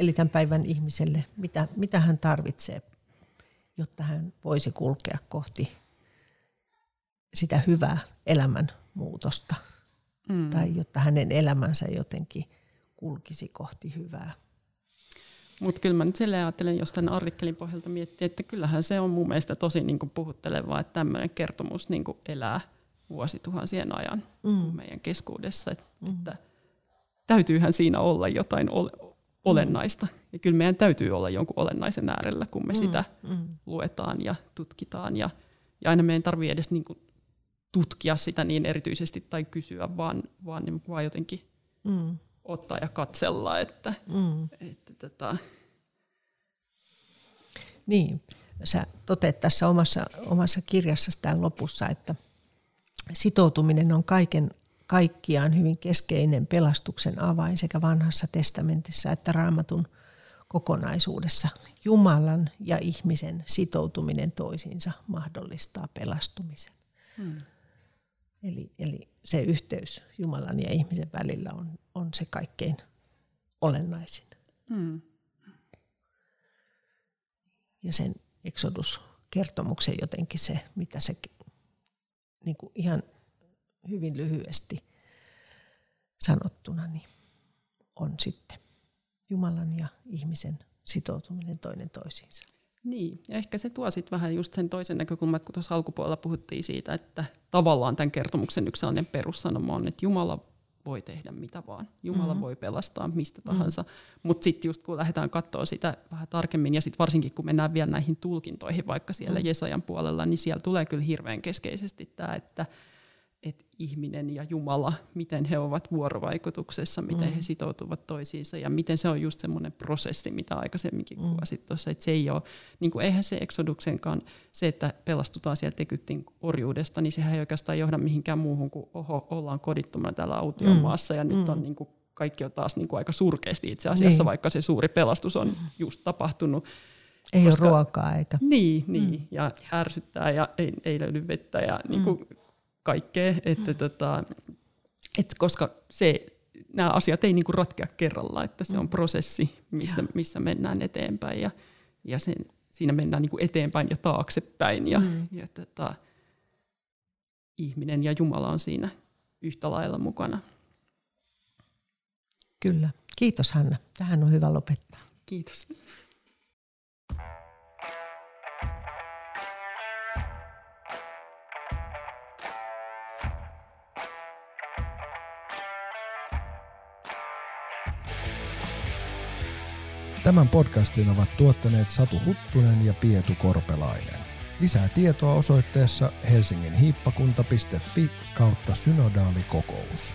Eli tämän päivän ihmiselle, mitä, mitä hän tarvitsee, jotta hän voisi kulkea kohti sitä hyvää elämän muutosta. Mm. Tai jotta hänen elämänsä jotenkin kulkisi kohti hyvää. Mutta kyllä mä nyt silleen ajattelen, jos tämän artikkelin pohjalta miettii, että kyllähän se on mun mielestä tosi niin kuin puhuttelevaa, että tämmöinen kertomus niin kuin elää vuosituhansien ajan mm. meidän keskuudessa. Et, mm. Että täytyyhän siinä olla jotain ole, olennaista. Mm. Ja kyllä meidän täytyy olla jonkun olennaisen äärellä, kun me mm. sitä mm. luetaan ja tutkitaan. Ja, ja aina meidän tarvitse edes niin kuin tutkia sitä niin erityisesti tai kysyä, vaan, vaan, niin, vaan jotenkin mm ottaa ja katsella. Että, mm. että, tota. Niin, sä toteat tässä omassa, omassa kirjassa täällä lopussa, että sitoutuminen on kaiken kaikkiaan hyvin keskeinen pelastuksen avain sekä vanhassa testamentissa että raamatun kokonaisuudessa. Jumalan ja ihmisen sitoutuminen toisiinsa mahdollistaa pelastumisen. Hmm. Eli, eli se yhteys Jumalan ja ihmisen välillä on, on se kaikkein olennaisin. Mm. Ja sen Exodus-kertomuksen jotenkin se, mitä se niin kuin ihan hyvin lyhyesti sanottuna, niin on sitten Jumalan ja ihmisen sitoutuminen toinen toisiinsa. Niin, ja ehkä se tuo sitten vähän just sen toisen näkökulman, kun tuossa alkupuolella puhuttiin siitä, että tavallaan tämän kertomuksen yksi sellainen perussanoma on, että Jumala voi tehdä mitä vaan. Jumala mm-hmm. voi pelastaa mistä tahansa. Mm-hmm. Mutta sitten just kun lähdetään katsoa sitä vähän tarkemmin, ja sitten varsinkin kun mennään vielä näihin tulkintoihin vaikka siellä mm-hmm. Jesajan puolella, niin siellä tulee kyllä hirveän keskeisesti tämä, että – että ihminen ja Jumala, miten he ovat vuorovaikutuksessa, miten mm. he sitoutuvat toisiinsa ja miten se on just semmoinen prosessi, mitä aikaisemminkin mm. kuvasit tuossa, että se ei ole, niin kuin eihän se eksoduksenkaan, se, että pelastutaan sieltä Egyptin orjuudesta, niin sehän ei oikeastaan johda mihinkään muuhun kuin oho, ollaan kodittomana täällä autiomaassa mm. ja nyt on mm. niin kuin, kaikki on taas niin kuin aika surkeasti itse asiassa, niin. vaikka se suuri pelastus on just tapahtunut. Ei koska, ole ruokaa eikä. Niin, niin mm. ja ärsyttää ja ei, ei löydy vettä ja mm. niin kuin, kaikkea, että tota, et koska se, nämä asiat ei niinku ratkea kerralla, että se on mm. prosessi, mistä, missä mennään eteenpäin ja, ja sen, siinä mennään niinku eteenpäin ja taaksepäin ja, mm. ja tota, ihminen ja Jumala on siinä yhtä lailla mukana. Kyllä. Kiitos Hanna. Tähän on hyvä lopettaa. Kiitos. Tämän podcastin ovat tuottaneet Satu Huttunen ja Pietu Korpelainen. Lisää tietoa osoitteessa helsingin hiippakunta.fi kautta synodaalikokous.